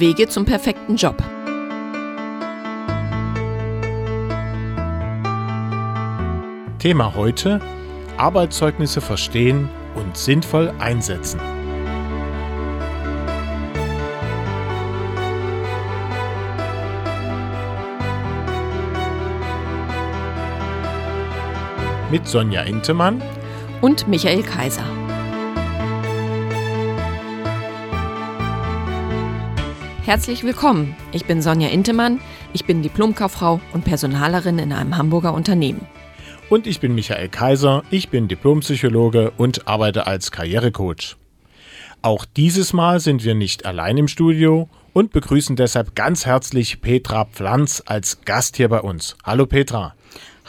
Wege zum perfekten Job. Thema heute: Arbeitszeugnisse verstehen und sinnvoll einsetzen. Mit Sonja Intemann und Michael Kaiser. Herzlich willkommen. Ich bin Sonja Intemann. Ich bin Diplomkauffrau und Personalerin in einem Hamburger Unternehmen. Und ich bin Michael Kaiser. Ich bin Diplompsychologe und arbeite als Karrierecoach. Auch dieses Mal sind wir nicht allein im Studio und begrüßen deshalb ganz herzlich Petra Pflanz als Gast hier bei uns. Hallo Petra.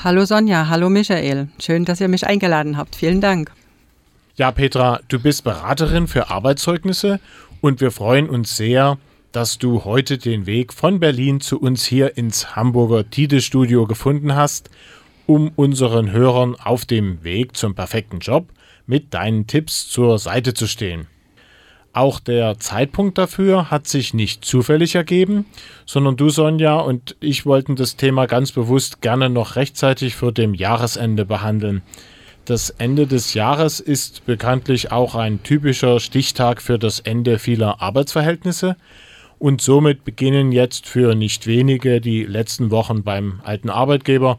Hallo Sonja, hallo Michael. Schön, dass ihr mich eingeladen habt. Vielen Dank. Ja, Petra, du bist Beraterin für Arbeitszeugnisse und wir freuen uns sehr, dass du heute den Weg von Berlin zu uns hier ins Hamburger Tide-Studio gefunden hast um unseren Hörern auf dem Weg zum perfekten Job mit deinen Tipps zur Seite zu stehen. Auch der Zeitpunkt dafür hat sich nicht zufällig ergeben, sondern du, Sonja, und ich wollten das Thema ganz bewusst gerne noch rechtzeitig vor dem Jahresende behandeln. Das Ende des Jahres ist bekanntlich auch ein typischer Stichtag für das Ende vieler Arbeitsverhältnisse und somit beginnen jetzt für nicht wenige die letzten Wochen beim alten Arbeitgeber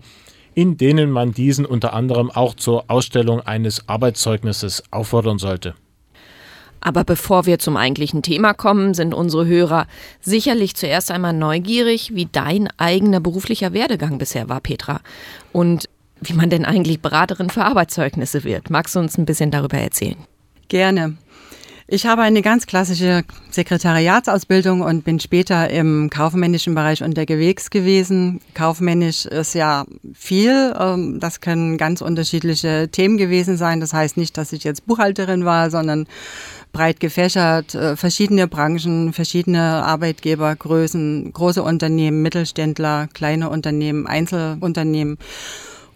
in denen man diesen unter anderem auch zur Ausstellung eines Arbeitszeugnisses auffordern sollte. Aber bevor wir zum eigentlichen Thema kommen, sind unsere Hörer sicherlich zuerst einmal neugierig, wie dein eigener beruflicher Werdegang bisher war, Petra. Und wie man denn eigentlich Beraterin für Arbeitszeugnisse wird. Magst du uns ein bisschen darüber erzählen? Gerne. Ich habe eine ganz klassische Sekretariatsausbildung und bin später im kaufmännischen Bereich unterwegs gewesen. Kaufmännisch ist ja viel. Ähm, das können ganz unterschiedliche Themen gewesen sein. Das heißt nicht, dass ich jetzt Buchhalterin war, sondern breit gefächert, äh, verschiedene Branchen, verschiedene Arbeitgebergrößen, große Unternehmen, Mittelständler, kleine Unternehmen, Einzelunternehmen.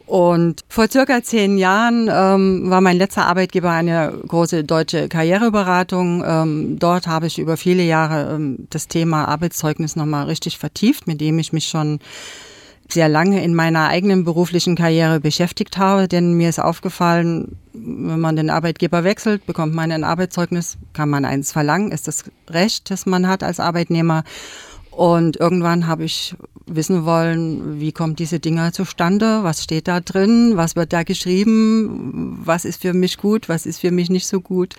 Und vor circa zehn Jahren ähm, war mein letzter Arbeitgeber eine große deutsche Karriereberatung. Ähm, dort habe ich über viele Jahre ähm, das Thema Arbeitszeugnis nochmal richtig vertieft, mit dem ich mich schon sehr lange in meiner eigenen beruflichen Karriere beschäftigt habe, denn mir ist aufgefallen, wenn man den Arbeitgeber wechselt, bekommt man ein Arbeitszeugnis, kann man eins verlangen, ist das Recht, das man hat als Arbeitnehmer. Und irgendwann habe ich wissen wollen, wie kommt diese Dinger zustande, was steht da drin, was wird da geschrieben, was ist für mich gut, was ist für mich nicht so gut.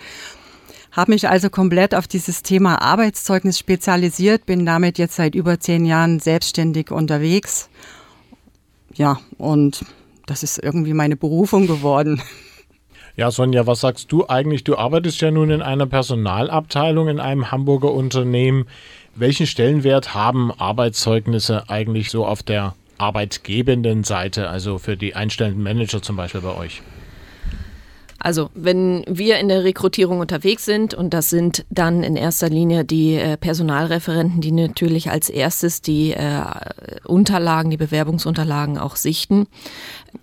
Habe mich also komplett auf dieses Thema Arbeitszeugnis spezialisiert, bin damit jetzt seit über zehn Jahren selbstständig unterwegs. Ja, und das ist irgendwie meine Berufung geworden. Ja, Sonja, was sagst du eigentlich? Du arbeitest ja nun in einer Personalabteilung in einem Hamburger Unternehmen. Welchen Stellenwert haben Arbeitszeugnisse eigentlich so auf der arbeitgebenden Seite, also für die einstellenden Manager zum Beispiel bei euch? Also, wenn wir in der Rekrutierung unterwegs sind, und das sind dann in erster Linie die äh, Personalreferenten, die natürlich als erstes die äh, Unterlagen, die Bewerbungsunterlagen auch sichten,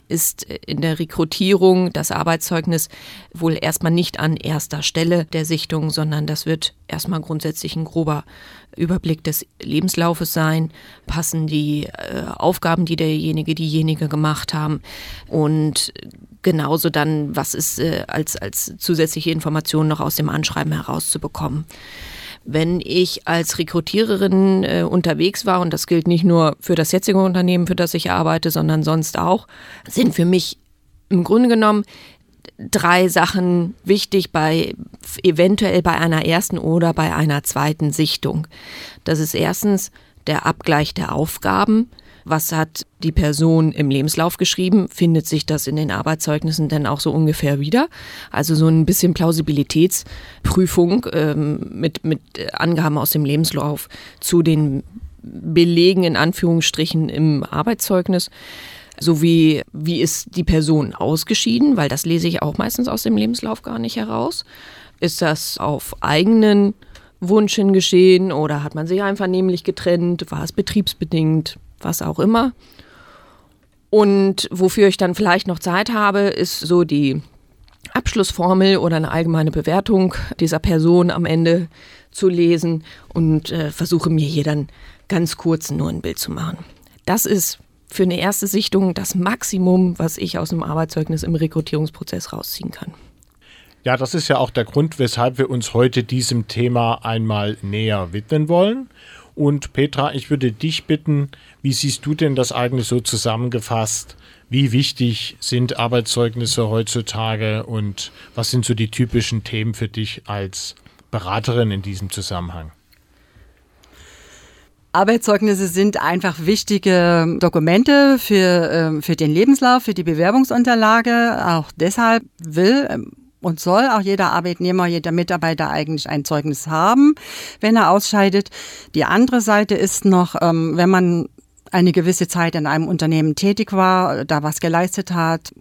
ist in der Rekrutierung das Arbeitszeugnis wohl erstmal nicht an erster Stelle der Sichtung, sondern das wird erstmal grundsätzlich ein grober Überblick des Lebenslaufes sein, passen die äh, Aufgaben, die derjenige, diejenige gemacht haben und genauso dann, was ist äh, als, als zusätzliche Information noch aus dem Anschreiben herauszubekommen. Wenn ich als Rekrutiererin äh, unterwegs war, und das gilt nicht nur für das jetzige Unternehmen, für das ich arbeite, sondern sonst auch, sind für mich im Grunde genommen drei Sachen wichtig bei eventuell bei einer ersten oder bei einer zweiten Sichtung. Das ist erstens der Abgleich der Aufgaben was hat die Person im Lebenslauf geschrieben, findet sich das in den Arbeitszeugnissen denn auch so ungefähr wieder. Also so ein bisschen Plausibilitätsprüfung ähm, mit, mit Angaben aus dem Lebenslauf zu den Belegen in Anführungsstrichen im Arbeitszeugnis sowie wie ist die Person ausgeschieden, weil das lese ich auch meistens aus dem Lebenslauf gar nicht heraus. Ist das auf eigenen Wunsch hin geschehen oder hat man sich einvernehmlich getrennt? War es betriebsbedingt? was auch immer. Und wofür ich dann vielleicht noch Zeit habe, ist so die Abschlussformel oder eine allgemeine Bewertung dieser Person am Ende zu lesen und äh, versuche mir hier dann ganz kurz nur ein Bild zu machen. Das ist für eine erste Sichtung das Maximum, was ich aus einem Arbeitszeugnis im Rekrutierungsprozess rausziehen kann. Ja, das ist ja auch der Grund, weshalb wir uns heute diesem Thema einmal näher widmen wollen. Und Petra, ich würde dich bitten, wie siehst du denn das eigentlich so zusammengefasst? Wie wichtig sind Arbeitszeugnisse heutzutage und was sind so die typischen Themen für dich als Beraterin in diesem Zusammenhang? Arbeitszeugnisse sind einfach wichtige Dokumente für, ähm, für den Lebenslauf, für die Bewerbungsunterlage. Auch deshalb will ähm, und soll auch jeder Arbeitnehmer, jeder Mitarbeiter eigentlich ein Zeugnis haben, wenn er ausscheidet. Die andere Seite ist noch, ähm, wenn man eine gewisse Zeit in einem Unternehmen tätig war, da was geleistet hat.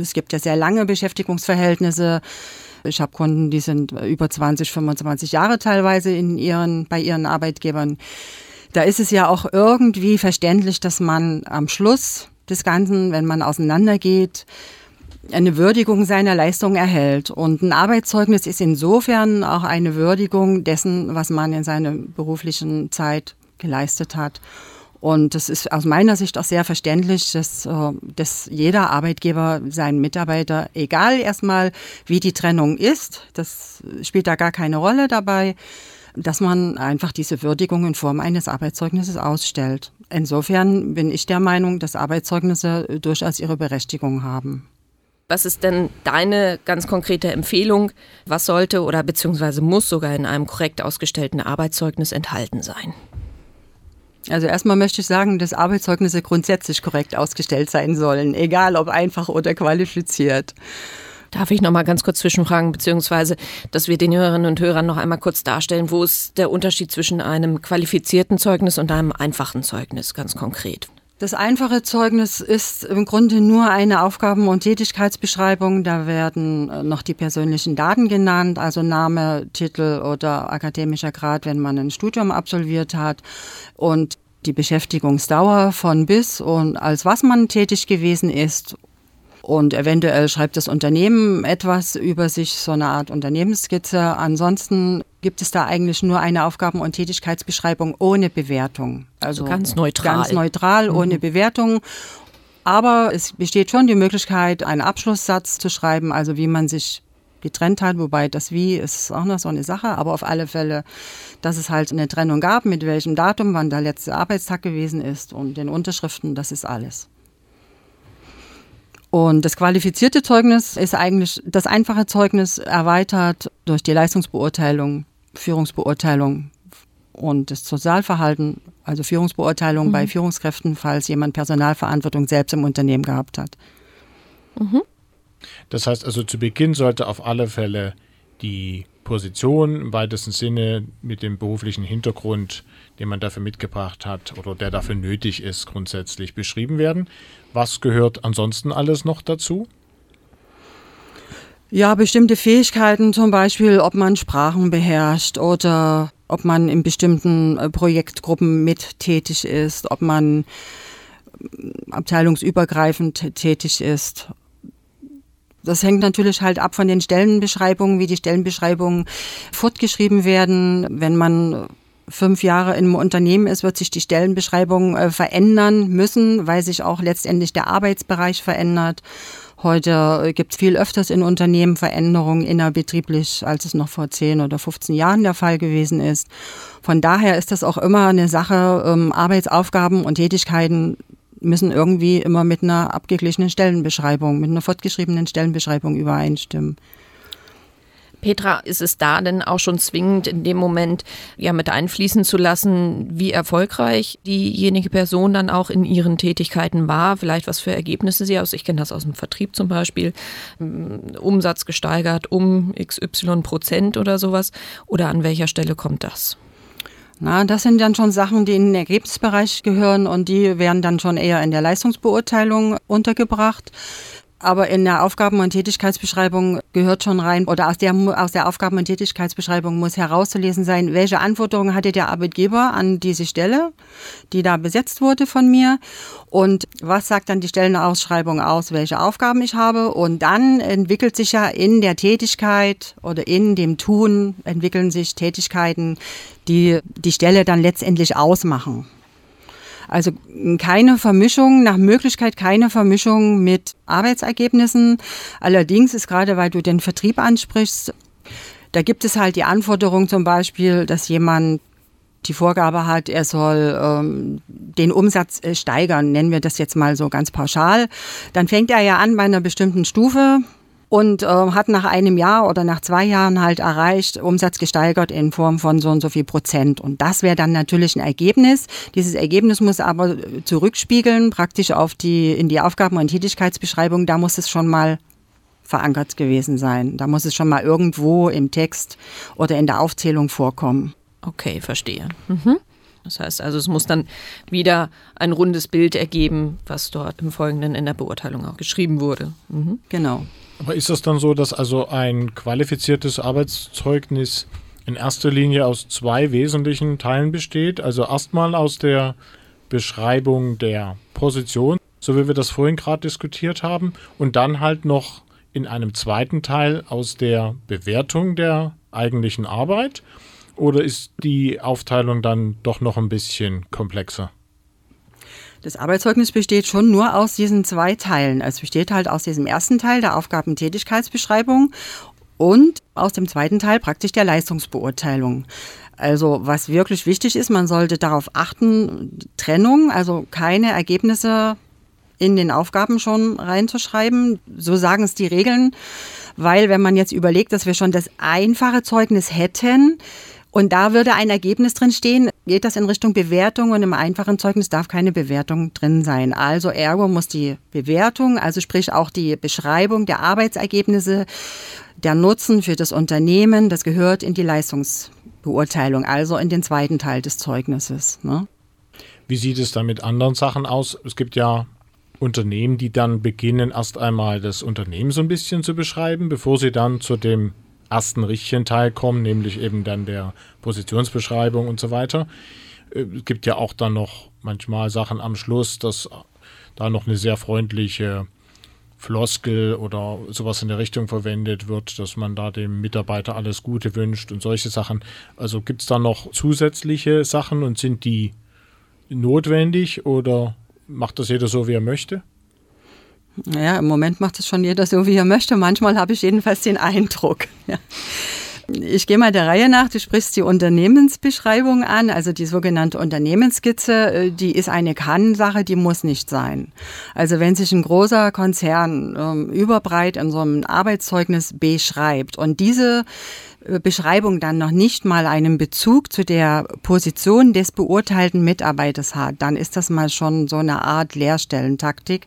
Es gibt ja sehr lange Beschäftigungsverhältnisse. Ich habe Kunden, die sind über 20, 25 Jahre teilweise in ihren, bei ihren Arbeitgebern. Da ist es ja auch irgendwie verständlich, dass man am Schluss des Ganzen, wenn man auseinandergeht, eine Würdigung seiner Leistung erhält. Und ein Arbeitszeugnis ist insofern auch eine Würdigung dessen, was man in seiner beruflichen Zeit geleistet hat. Und das ist aus meiner Sicht auch sehr verständlich, dass, äh, dass jeder Arbeitgeber seinen Mitarbeiter, egal erstmal wie die Trennung ist, das spielt da gar keine Rolle dabei, dass man einfach diese Würdigung in Form eines Arbeitszeugnisses ausstellt. Insofern bin ich der Meinung, dass Arbeitszeugnisse durchaus ihre Berechtigung haben. Was ist denn deine ganz konkrete Empfehlung? Was sollte oder beziehungsweise muss sogar in einem korrekt ausgestellten Arbeitszeugnis enthalten sein? Also erstmal möchte ich sagen, dass Arbeitszeugnisse grundsätzlich korrekt ausgestellt sein sollen, egal ob einfach oder qualifiziert. Darf ich noch mal ganz kurz zwischenfragen, beziehungsweise, dass wir den Hörerinnen und Hörern noch einmal kurz darstellen, wo ist der Unterschied zwischen einem qualifizierten Zeugnis und einem einfachen Zeugnis, ganz konkret? Das einfache Zeugnis ist im Grunde nur eine Aufgaben- und Tätigkeitsbeschreibung. Da werden äh, noch die persönlichen Daten genannt, also Name, Titel oder akademischer Grad, wenn man ein Studium absolviert hat. Und die Beschäftigungsdauer von bis und als was man tätig gewesen ist und eventuell schreibt das Unternehmen etwas über sich, so eine Art Unternehmensskizze. Ansonsten gibt es da eigentlich nur eine Aufgaben- und Tätigkeitsbeschreibung ohne Bewertung. Also, also ganz neutral. Ganz neutral, mhm. ohne Bewertung. Aber es besteht schon die Möglichkeit, einen Abschlusssatz zu schreiben, also wie man sich getrennt hat, wobei das Wie ist auch noch so eine Sache, aber auf alle Fälle, dass es halt eine Trennung gab, mit welchem Datum, wann der letzte Arbeitstag gewesen ist und den Unterschriften, das ist alles. Und das qualifizierte Zeugnis ist eigentlich das einfache Zeugnis erweitert durch die Leistungsbeurteilung, Führungsbeurteilung und das Sozialverhalten, also Führungsbeurteilung mhm. bei Führungskräften, falls jemand Personalverantwortung selbst im Unternehmen gehabt hat. Mhm. Das heißt also, zu Beginn sollte auf alle Fälle die Position im weitesten Sinne mit dem beruflichen Hintergrund, den man dafür mitgebracht hat oder der dafür nötig ist, grundsätzlich beschrieben werden. Was gehört ansonsten alles noch dazu? Ja, bestimmte Fähigkeiten, zum Beispiel, ob man Sprachen beherrscht oder ob man in bestimmten äh, Projektgruppen mit tätig ist, ob man äh, abteilungsübergreifend tätig ist, das hängt natürlich halt ab von den Stellenbeschreibungen, wie die Stellenbeschreibungen fortgeschrieben werden. Wenn man fünf Jahre in einem Unternehmen ist, wird sich die Stellenbeschreibung äh, verändern müssen, weil sich auch letztendlich der Arbeitsbereich verändert. Heute äh, gibt es viel öfters in Unternehmen Veränderungen innerbetrieblich, als es noch vor 10 oder 15 Jahren der Fall gewesen ist. Von daher ist das auch immer eine Sache, ähm, Arbeitsaufgaben und Tätigkeiten müssen irgendwie immer mit einer abgeglichenen Stellenbeschreibung, mit einer fortgeschriebenen Stellenbeschreibung übereinstimmen. Petra, ist es da denn auch schon zwingend in dem Moment ja mit einfließen zu lassen, wie erfolgreich diejenige Person dann auch in ihren Tätigkeiten war, vielleicht was für Ergebnisse sie aus, ich kenne das aus dem Vertrieb zum Beispiel, Umsatz gesteigert um XY Prozent oder sowas, oder an welcher Stelle kommt das? Na, das sind dann schon Sachen, die in den Ergebnisbereich gehören und die werden dann schon eher in der Leistungsbeurteilung untergebracht. Aber in der Aufgaben- und Tätigkeitsbeschreibung gehört schon rein, oder aus der, aus der Aufgaben- und Tätigkeitsbeschreibung muss herauszulesen sein, welche Anforderungen hatte der Arbeitgeber an diese Stelle, die da besetzt wurde von mir und was sagt dann die Stellenausschreibung aus, welche Aufgaben ich habe und dann entwickelt sich ja in der Tätigkeit oder in dem Tun entwickeln sich Tätigkeiten, die die Stelle dann letztendlich ausmachen. Also keine Vermischung, nach Möglichkeit keine Vermischung mit Arbeitsergebnissen. Allerdings ist gerade, weil du den Vertrieb ansprichst, da gibt es halt die Anforderung zum Beispiel, dass jemand die Vorgabe hat, er soll ähm, den Umsatz äh, steigern, nennen wir das jetzt mal so ganz pauschal, dann fängt er ja an bei einer bestimmten Stufe, und äh, hat nach einem Jahr oder nach zwei Jahren halt erreicht, Umsatz gesteigert in Form von so und so viel Prozent. Und das wäre dann natürlich ein Ergebnis. Dieses Ergebnis muss aber zurückspiegeln, praktisch auf die, in die Aufgaben- und Tätigkeitsbeschreibung. Da muss es schon mal verankert gewesen sein. Da muss es schon mal irgendwo im Text oder in der Aufzählung vorkommen. Okay, verstehe. Mhm. Das heißt also, es muss dann wieder ein rundes Bild ergeben, was dort im Folgenden in der Beurteilung auch geschrieben wurde. Mhm. Genau. Aber ist das dann so, dass also ein qualifiziertes Arbeitszeugnis in erster Linie aus zwei wesentlichen Teilen besteht? Also erstmal aus der Beschreibung der Position, so wie wir das vorhin gerade diskutiert haben, und dann halt noch in einem zweiten Teil aus der Bewertung der eigentlichen Arbeit? Oder ist die Aufteilung dann doch noch ein bisschen komplexer? Das Arbeitszeugnis besteht schon nur aus diesen zwei Teilen. Es besteht halt aus diesem ersten Teil der Aufgabentätigkeitsbeschreibung und aus dem zweiten Teil praktisch der Leistungsbeurteilung. Also was wirklich wichtig ist, man sollte darauf achten, Trennung, also keine Ergebnisse in den Aufgaben schon reinzuschreiben. So sagen es die Regeln, weil wenn man jetzt überlegt, dass wir schon das einfache Zeugnis hätten, und da würde ein Ergebnis drin stehen, geht das in Richtung Bewertung und im einfachen Zeugnis darf keine Bewertung drin sein. Also ergo muss die Bewertung, also sprich auch die Beschreibung der Arbeitsergebnisse, der Nutzen für das Unternehmen, das gehört in die Leistungsbeurteilung, also in den zweiten Teil des Zeugnisses. Ne? Wie sieht es dann mit anderen Sachen aus? Es gibt ja Unternehmen, die dann beginnen, erst einmal das Unternehmen so ein bisschen zu beschreiben, bevor sie dann zu dem ersten richtigen Teil kommen, nämlich eben dann der Positionsbeschreibung und so weiter. Äh, es gibt ja auch dann noch manchmal Sachen am Schluss, dass da noch eine sehr freundliche Floskel oder sowas in der Richtung verwendet wird, dass man da dem Mitarbeiter alles Gute wünscht und solche Sachen. Also gibt es da noch zusätzliche Sachen und sind die notwendig oder macht das jeder so, wie er möchte? Naja, im Moment macht es schon jeder so, wie er möchte. Manchmal habe ich jedenfalls den Eindruck. Ja. Ich gehe mal der Reihe nach. Du sprichst die Unternehmensbeschreibung an, also die sogenannte Unternehmensskizze. Äh, die ist eine Kann-Sache, die muss nicht sein. Also wenn sich ein großer Konzern ähm, überbreit in so einem Arbeitszeugnis beschreibt und diese äh, Beschreibung dann noch nicht mal einen Bezug zu der Position des beurteilten Mitarbeiters hat, dann ist das mal schon so eine Art Leerstellentaktik.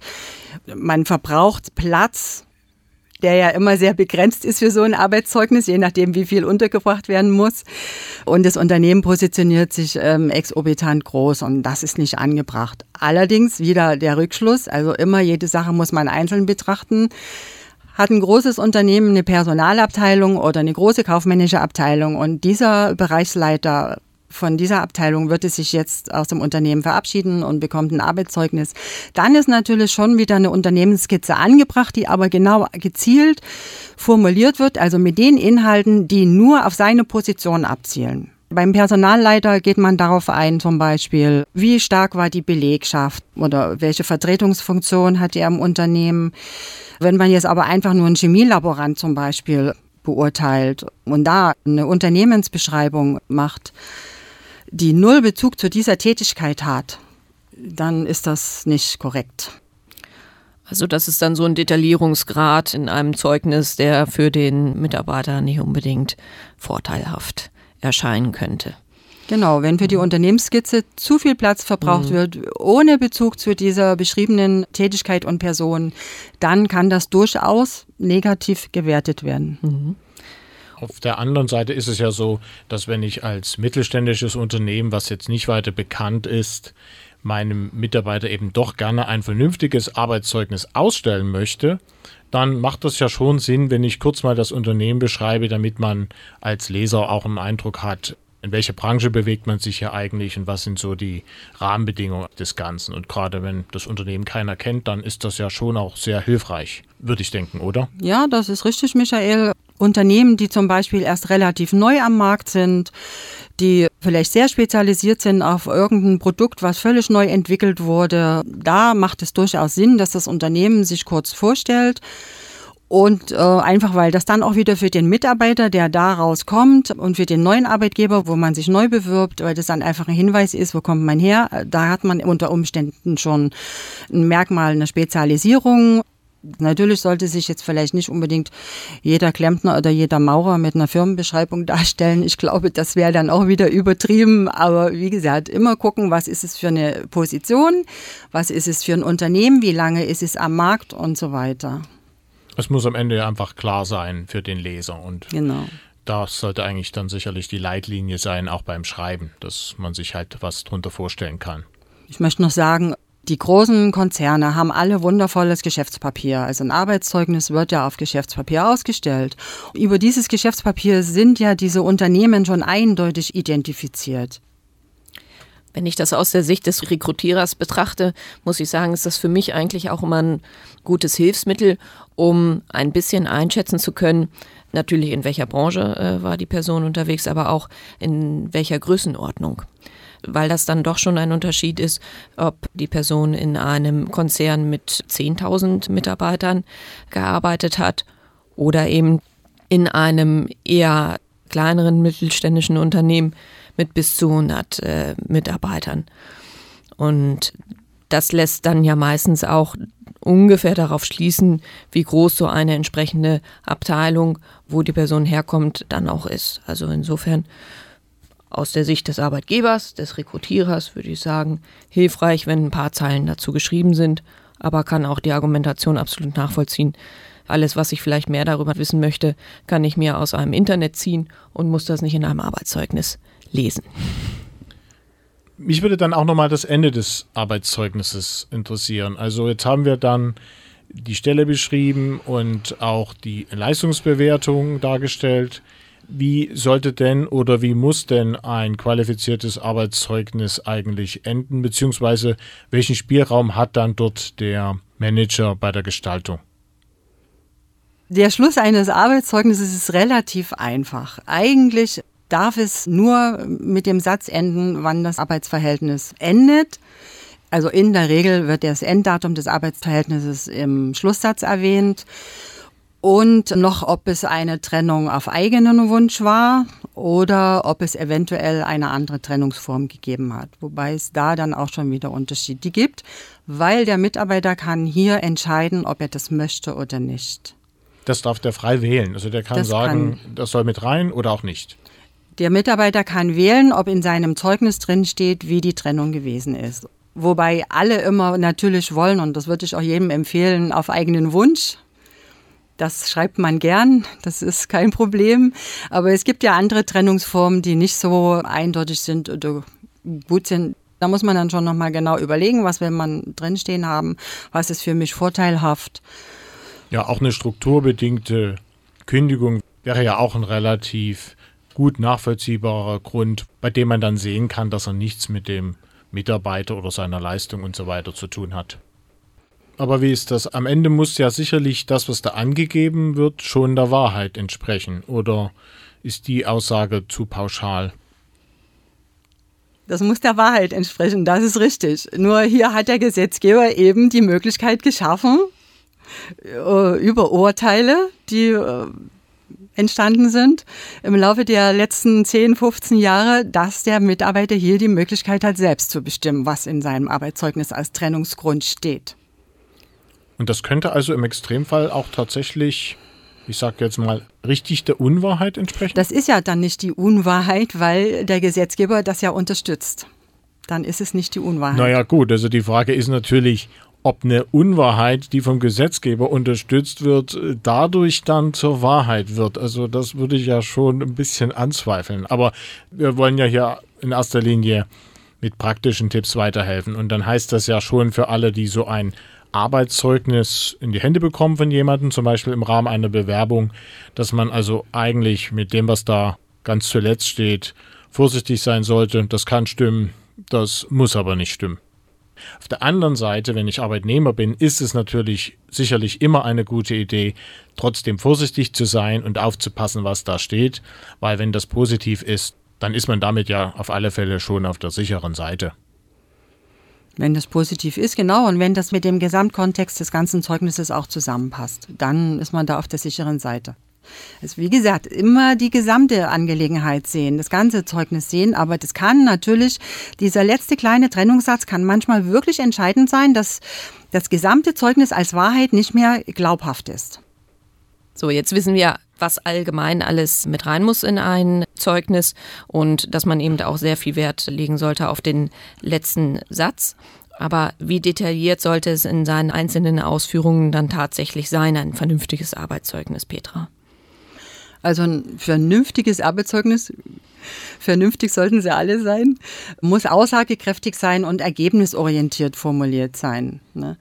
Man verbraucht Platz der ja immer sehr begrenzt ist für so ein Arbeitszeugnis, je nachdem, wie viel untergebracht werden muss. Und das Unternehmen positioniert sich ähm, exorbitant groß und das ist nicht angebracht. Allerdings wieder der Rückschluss, also immer jede Sache muss man einzeln betrachten. Hat ein großes Unternehmen eine Personalabteilung oder eine große kaufmännische Abteilung und dieser Bereichsleiter von dieser Abteilung wird es sich jetzt aus dem Unternehmen verabschieden und bekommt ein Arbeitszeugnis. Dann ist natürlich schon wieder eine Unternehmensskizze angebracht, die aber genau gezielt formuliert wird, also mit den Inhalten, die nur auf seine Position abzielen. Beim Personalleiter geht man darauf ein, zum Beispiel, wie stark war die Belegschaft oder welche Vertretungsfunktion hat er im Unternehmen. Wenn man jetzt aber einfach nur einen Chemielaborant zum Beispiel beurteilt und da eine Unternehmensbeschreibung macht, die null Bezug zu dieser Tätigkeit hat, dann ist das nicht korrekt. Also das ist dann so ein Detaillierungsgrad in einem Zeugnis, der für den Mitarbeiter nicht unbedingt vorteilhaft erscheinen könnte. Genau, wenn für die Unternehmensskizze zu viel Platz verbraucht mhm. wird, ohne Bezug zu dieser beschriebenen Tätigkeit und Person, dann kann das durchaus negativ gewertet werden. Mhm. Auf der anderen Seite ist es ja so, dass wenn ich als mittelständisches Unternehmen, was jetzt nicht weiter bekannt ist, meinem Mitarbeiter eben doch gerne ein vernünftiges Arbeitszeugnis ausstellen möchte, dann macht das ja schon Sinn, wenn ich kurz mal das Unternehmen beschreibe, damit man als Leser auch einen Eindruck hat, in welcher Branche bewegt man sich hier eigentlich und was sind so die Rahmenbedingungen des Ganzen. Und gerade wenn das Unternehmen keiner kennt, dann ist das ja schon auch sehr hilfreich, würde ich denken, oder? Ja, das ist richtig, Michael. Unternehmen, die zum Beispiel erst relativ neu am Markt sind, die vielleicht sehr spezialisiert sind auf irgendein Produkt, was völlig neu entwickelt wurde, da macht es durchaus Sinn, dass das Unternehmen sich kurz vorstellt. Und äh, einfach, weil das dann auch wieder für den Mitarbeiter, der da rauskommt und für den neuen Arbeitgeber, wo man sich neu bewirbt, weil das dann einfach ein Hinweis ist, wo kommt man her, da hat man unter Umständen schon ein Merkmal, eine Spezialisierung. Natürlich sollte sich jetzt vielleicht nicht unbedingt jeder Klempner oder jeder Maurer mit einer Firmenbeschreibung darstellen. Ich glaube, das wäre dann auch wieder übertrieben. Aber wie gesagt, immer gucken, was ist es für eine Position, was ist es für ein Unternehmen, wie lange ist es am Markt und so weiter. Es muss am Ende einfach klar sein für den Leser und genau. das sollte eigentlich dann sicherlich die Leitlinie sein, auch beim Schreiben, dass man sich halt was drunter vorstellen kann. Ich möchte noch sagen, die großen Konzerne haben alle wundervolles Geschäftspapier. Also ein Arbeitszeugnis wird ja auf Geschäftspapier ausgestellt. Über dieses Geschäftspapier sind ja diese Unternehmen schon eindeutig identifiziert. Wenn ich das aus der Sicht des Rekrutierers betrachte, muss ich sagen, ist das für mich eigentlich auch immer ein gutes Hilfsmittel, um ein bisschen einschätzen zu können, natürlich in welcher Branche äh, war die Person unterwegs, aber auch in welcher Größenordnung weil das dann doch schon ein Unterschied ist, ob die Person in einem Konzern mit 10.000 Mitarbeitern gearbeitet hat oder eben in einem eher kleineren mittelständischen Unternehmen mit bis zu 100 äh, Mitarbeitern. Und das lässt dann ja meistens auch ungefähr darauf schließen, wie groß so eine entsprechende Abteilung, wo die Person herkommt, dann auch ist. Also insofern aus der Sicht des Arbeitgebers, des Rekrutierers, würde ich sagen, hilfreich, wenn ein paar Zeilen dazu geschrieben sind, aber kann auch die Argumentation absolut nachvollziehen. Alles, was ich vielleicht mehr darüber wissen möchte, kann ich mir aus einem Internet ziehen und muss das nicht in einem Arbeitszeugnis lesen. Mich würde dann auch nochmal das Ende des Arbeitszeugnisses interessieren. Also jetzt haben wir dann die Stelle beschrieben und auch die Leistungsbewertung dargestellt. Wie sollte denn oder wie muss denn ein qualifiziertes Arbeitszeugnis eigentlich enden, beziehungsweise welchen Spielraum hat dann dort der Manager bei der Gestaltung? Der Schluss eines Arbeitszeugnisses ist relativ einfach. Eigentlich darf es nur mit dem Satz enden, wann das Arbeitsverhältnis endet. Also in der Regel wird das Enddatum des Arbeitsverhältnisses im Schlusssatz erwähnt und noch, ob es eine Trennung auf eigenen Wunsch war oder ob es eventuell eine andere Trennungsform gegeben hat. Wobei es da dann auch schon wieder Unterschiede gibt, weil der Mitarbeiter kann hier entscheiden, ob er das möchte oder nicht. Das darf der frei wählen. Also der kann das sagen, kann, das soll mit rein oder auch nicht. Der Mitarbeiter kann wählen, ob in seinem Zeugnis drin steht, wie die Trennung gewesen ist. Wobei alle immer natürlich wollen, und das würde ich auch jedem empfehlen, auf eigenen Wunsch das schreibt man gern, das ist kein Problem. Aber es gibt ja andere Trennungsformen, die nicht so eindeutig sind oder gut sind. Da muss man dann schon nochmal genau überlegen, was will man drinstehen haben, was ist für mich vorteilhaft. Ja, auch eine strukturbedingte Kündigung wäre ja auch ein relativ gut nachvollziehbarer Grund, bei dem man dann sehen kann, dass er nichts mit dem Mitarbeiter oder seiner Leistung und so weiter zu tun hat. Aber wie ist das? Am Ende muss ja sicherlich das, was da angegeben wird, schon der Wahrheit entsprechen. Oder ist die Aussage zu pauschal? Das muss der Wahrheit entsprechen, das ist richtig. Nur hier hat der Gesetzgeber eben die Möglichkeit geschaffen, äh, über Urteile, die äh, entstanden sind im Laufe der letzten 10, 15 Jahre, dass der Mitarbeiter hier die Möglichkeit hat, selbst zu bestimmen, was in seinem Arbeitszeugnis als Trennungsgrund steht. Und das könnte also im Extremfall auch tatsächlich, ich sage jetzt mal, richtig der Unwahrheit entsprechen? Das ist ja dann nicht die Unwahrheit, weil der Gesetzgeber das ja unterstützt. Dann ist es nicht die Unwahrheit. Naja gut, also die Frage ist natürlich, ob eine Unwahrheit, die vom Gesetzgeber unterstützt wird, dadurch dann zur Wahrheit wird. Also das würde ich ja schon ein bisschen anzweifeln. Aber wir wollen ja hier in erster Linie mit praktischen Tipps weiterhelfen. Und dann heißt das ja schon für alle, die so ein Arbeitszeugnis in die Hände bekommen von jemandem, zum Beispiel im Rahmen einer Bewerbung, dass man also eigentlich mit dem, was da ganz zuletzt steht, vorsichtig sein sollte. Das kann stimmen, das muss aber nicht stimmen. Auf der anderen Seite, wenn ich Arbeitnehmer bin, ist es natürlich sicherlich immer eine gute Idee, trotzdem vorsichtig zu sein und aufzupassen, was da steht, weil wenn das positiv ist, dann ist man damit ja auf alle Fälle schon auf der sicheren Seite. Wenn das positiv ist, genau, und wenn das mit dem Gesamtkontext des ganzen Zeugnisses auch zusammenpasst, dann ist man da auf der sicheren Seite. Also wie gesagt, immer die gesamte Angelegenheit sehen, das ganze Zeugnis sehen, aber das kann natürlich, dieser letzte kleine Trennungssatz kann manchmal wirklich entscheidend sein, dass das gesamte Zeugnis als Wahrheit nicht mehr glaubhaft ist. So, jetzt wissen wir, was allgemein alles mit rein muss in ein Zeugnis und dass man eben auch sehr viel Wert legen sollte auf den letzten Satz. Aber wie detailliert sollte es in seinen einzelnen Ausführungen dann tatsächlich sein, ein vernünftiges Arbeitszeugnis, Petra? Also ein vernünftiges Arbeitszeugnis, vernünftig sollten sie alle sein, muss aussagekräftig sein und ergebnisorientiert formuliert sein. Ne?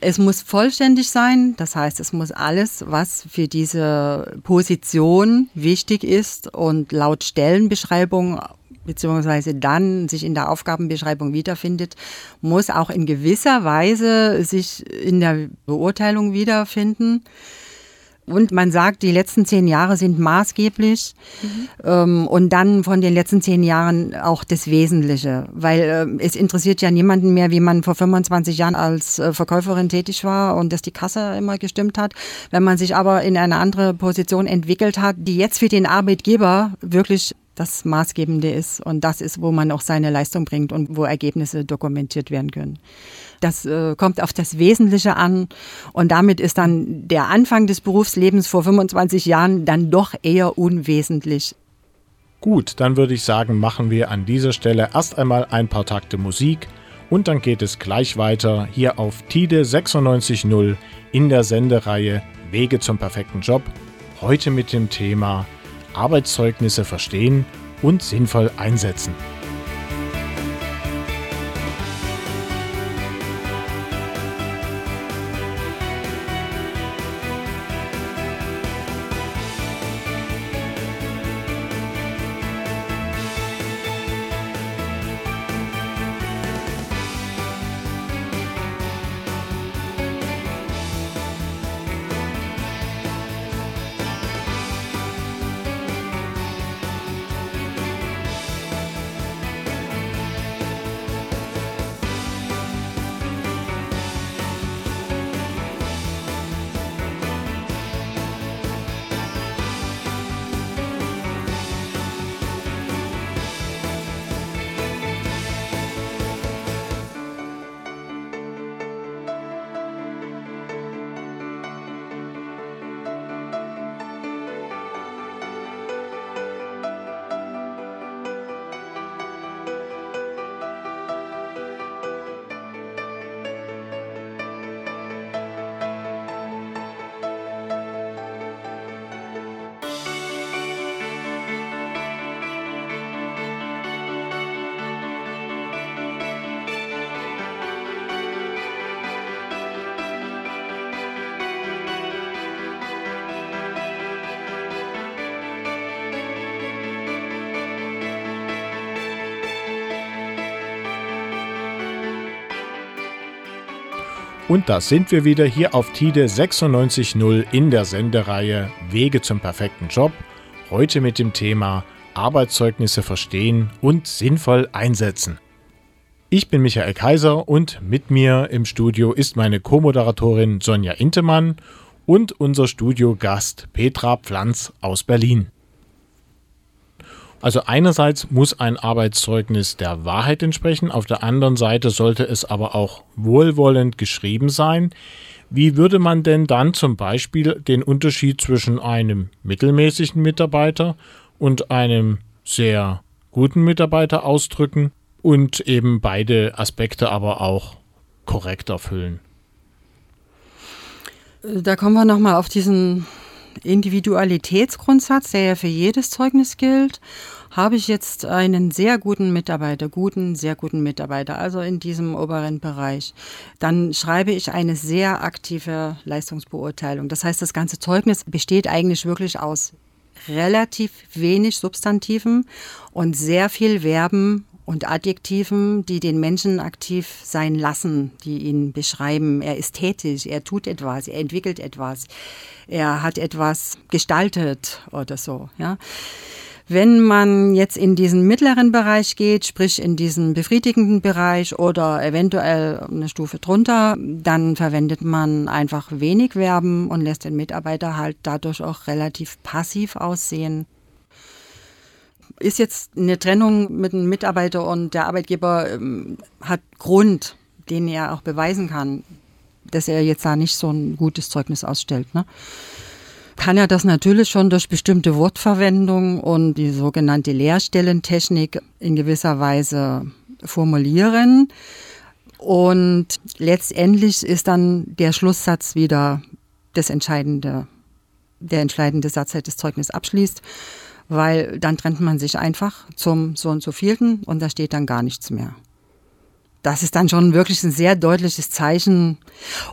Es muss vollständig sein, das heißt, es muss alles, was für diese Position wichtig ist und laut Stellenbeschreibung beziehungsweise dann sich in der Aufgabenbeschreibung wiederfindet, muss auch in gewisser Weise sich in der Beurteilung wiederfinden. Und man sagt, die letzten zehn Jahre sind maßgeblich mhm. ähm, und dann von den letzten zehn Jahren auch das Wesentliche, weil äh, es interessiert ja niemanden mehr, wie man vor 25 Jahren als äh, Verkäuferin tätig war und dass die Kasse immer gestimmt hat. Wenn man sich aber in eine andere Position entwickelt hat, die jetzt für den Arbeitgeber wirklich das Maßgebende ist und das ist, wo man auch seine Leistung bringt und wo Ergebnisse dokumentiert werden können. Das äh, kommt auf das Wesentliche an und damit ist dann der Anfang des Berufslebens vor 25 Jahren dann doch eher unwesentlich. Gut, dann würde ich sagen, machen wir an dieser Stelle erst einmal ein paar Takte Musik und dann geht es gleich weiter hier auf TIDE 96.0 in der Sendereihe Wege zum perfekten Job. Heute mit dem Thema Arbeitszeugnisse verstehen und sinnvoll einsetzen. Und da sind wir wieder hier auf TIDE 96.0 in der Sendereihe Wege zum perfekten Job. Heute mit dem Thema Arbeitszeugnisse verstehen und sinnvoll einsetzen. Ich bin Michael Kaiser und mit mir im Studio ist meine Co-Moderatorin Sonja Intemann und unser Studiogast Petra Pflanz aus Berlin. Also einerseits muss ein Arbeitszeugnis der Wahrheit entsprechen, auf der anderen Seite sollte es aber auch wohlwollend geschrieben sein. Wie würde man denn dann zum Beispiel den Unterschied zwischen einem mittelmäßigen Mitarbeiter und einem sehr guten Mitarbeiter ausdrücken und eben beide Aspekte aber auch korrekt erfüllen? Da kommen wir nochmal auf diesen Individualitätsgrundsatz, der ja für jedes Zeugnis gilt, habe ich jetzt einen sehr guten Mitarbeiter, guten, sehr guten Mitarbeiter, also in diesem oberen Bereich, dann schreibe ich eine sehr aktive Leistungsbeurteilung. Das heißt, das ganze Zeugnis besteht eigentlich wirklich aus relativ wenig Substantiven und sehr viel Verben und Adjektiven, die den Menschen aktiv sein lassen, die ihn beschreiben. Er ist tätig, er tut etwas, er entwickelt etwas, er hat etwas gestaltet oder so. Ja. Wenn man jetzt in diesen mittleren Bereich geht, sprich in diesen befriedigenden Bereich oder eventuell eine Stufe drunter, dann verwendet man einfach wenig Verben und lässt den Mitarbeiter halt dadurch auch relativ passiv aussehen. Ist jetzt eine Trennung mit einem Mitarbeiter und der Arbeitgeber ähm, hat Grund, den er auch beweisen kann, dass er jetzt da nicht so ein gutes Zeugnis ausstellt. Ne? Kann er das natürlich schon durch bestimmte Wortverwendung und die sogenannte Leerstellentechnik in gewisser Weise formulieren. Und letztendlich ist dann der Schlusssatz wieder das entscheidende, der entscheidende Satz, der das Zeugnis abschließt, weil dann trennt man sich einfach zum so und so vielten und da steht dann gar nichts mehr. Das ist dann schon wirklich ein sehr deutliches Zeichen.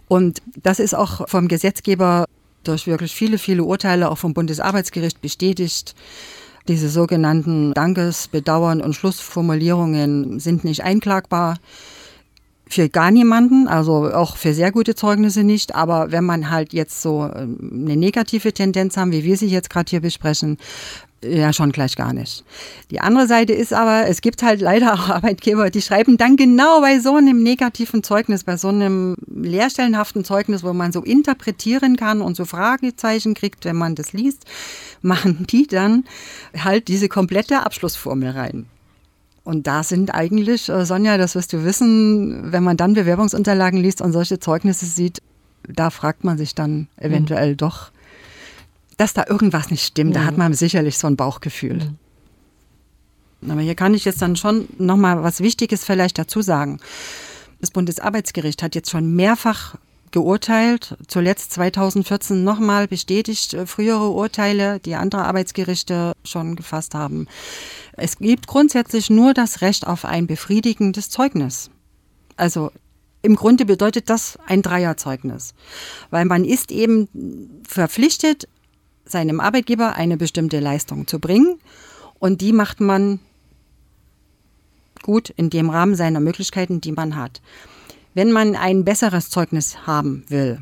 Und das ist auch vom Gesetzgeber durch wirklich viele, viele Urteile auch vom Bundesarbeitsgericht bestätigt. Diese sogenannten Dankes-, Bedauern- und Schlussformulierungen sind nicht einklagbar. Für gar niemanden, also auch für sehr gute Zeugnisse nicht. Aber wenn man halt jetzt so ähm, eine negative Tendenz haben, wie wir sie jetzt gerade hier besprechen, ja, schon gleich gar nicht. Die andere Seite ist aber, es gibt halt leider auch Arbeitgeber, die schreiben dann genau bei so einem negativen Zeugnis, bei so einem leerstellenhaften Zeugnis, wo man so interpretieren kann und so Fragezeichen kriegt, wenn man das liest, machen die dann halt diese komplette Abschlussformel rein. Und da sind eigentlich, äh, Sonja, das wirst du wissen, wenn man dann Bewerbungsunterlagen liest und solche Zeugnisse sieht, da fragt man sich dann eventuell mhm. doch, dass da irgendwas nicht stimmt. Mhm. Da hat man sicherlich so ein Bauchgefühl. Mhm. Aber hier kann ich jetzt dann schon nochmal was Wichtiges vielleicht dazu sagen. Das Bundesarbeitsgericht hat jetzt schon mehrfach geurteilt, zuletzt 2014 nochmal bestätigt äh, frühere Urteile, die andere Arbeitsgerichte schon gefasst haben. Es gibt grundsätzlich nur das Recht auf ein befriedigendes Zeugnis. Also im Grunde bedeutet das ein Dreierzeugnis, weil man ist eben verpflichtet, seinem Arbeitgeber eine bestimmte Leistung zu bringen und die macht man gut in dem Rahmen seiner Möglichkeiten, die man hat. Wenn man ein besseres Zeugnis haben will,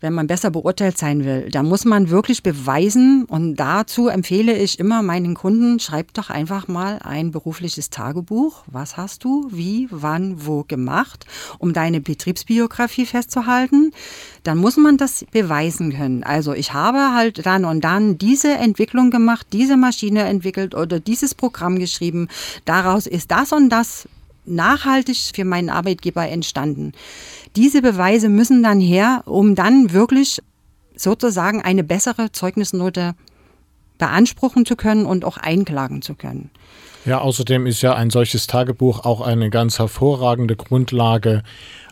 wenn man besser beurteilt sein will, dann muss man wirklich beweisen und dazu empfehle ich immer meinen Kunden, schreib doch einfach mal ein berufliches Tagebuch. Was hast du, wie, wann, wo gemacht, um deine Betriebsbiografie festzuhalten. Dann muss man das beweisen können. Also ich habe halt dann und dann diese Entwicklung gemacht, diese Maschine entwickelt oder dieses Programm geschrieben. Daraus ist das und das nachhaltig für meinen Arbeitgeber entstanden. Diese Beweise müssen dann her, um dann wirklich sozusagen eine bessere Zeugnisnote beanspruchen zu können und auch einklagen zu können. Ja, außerdem ist ja ein solches Tagebuch auch eine ganz hervorragende Grundlage,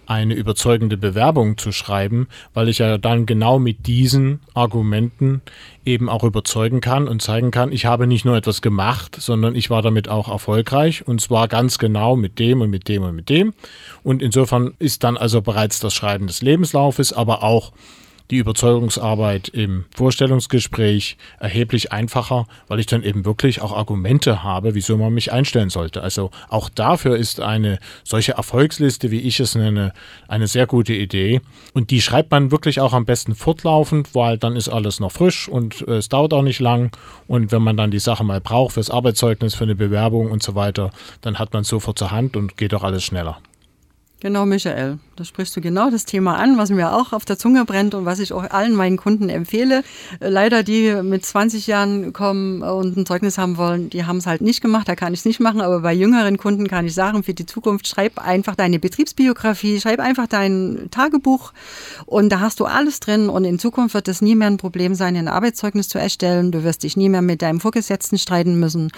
eine überzeugende Bewerbung zu schreiben, weil ich ja dann genau mit diesen Argumenten eben auch überzeugen kann und zeigen kann, ich habe nicht nur etwas gemacht, sondern ich war damit auch erfolgreich und zwar ganz genau mit dem und mit dem und mit dem. Und insofern ist dann also bereits das Schreiben des Lebenslaufes, aber auch die Überzeugungsarbeit im Vorstellungsgespräch erheblich einfacher, weil ich dann eben wirklich auch Argumente habe, wieso man mich einstellen sollte. Also auch dafür ist eine solche Erfolgsliste, wie ich es nenne, eine sehr gute Idee. Und die schreibt man wirklich auch am besten fortlaufend, weil dann ist alles noch frisch und es dauert auch nicht lang. Und wenn man dann die Sache mal braucht fürs Arbeitszeugnis, für eine Bewerbung und so weiter, dann hat man es sofort zur Hand und geht auch alles schneller. Genau, Michael. Da sprichst du genau das Thema an, was mir auch auf der Zunge brennt und was ich auch allen meinen Kunden empfehle. Äh, leider, die mit 20 Jahren kommen und ein Zeugnis haben wollen, die haben es halt nicht gemacht, da kann ich es nicht machen. Aber bei jüngeren Kunden kann ich sagen, für die Zukunft schreib einfach deine Betriebsbiografie, schreib einfach dein Tagebuch und da hast du alles drin. Und in Zukunft wird es nie mehr ein Problem sein, ein Arbeitszeugnis zu erstellen. Du wirst dich nie mehr mit deinem Vorgesetzten streiten müssen.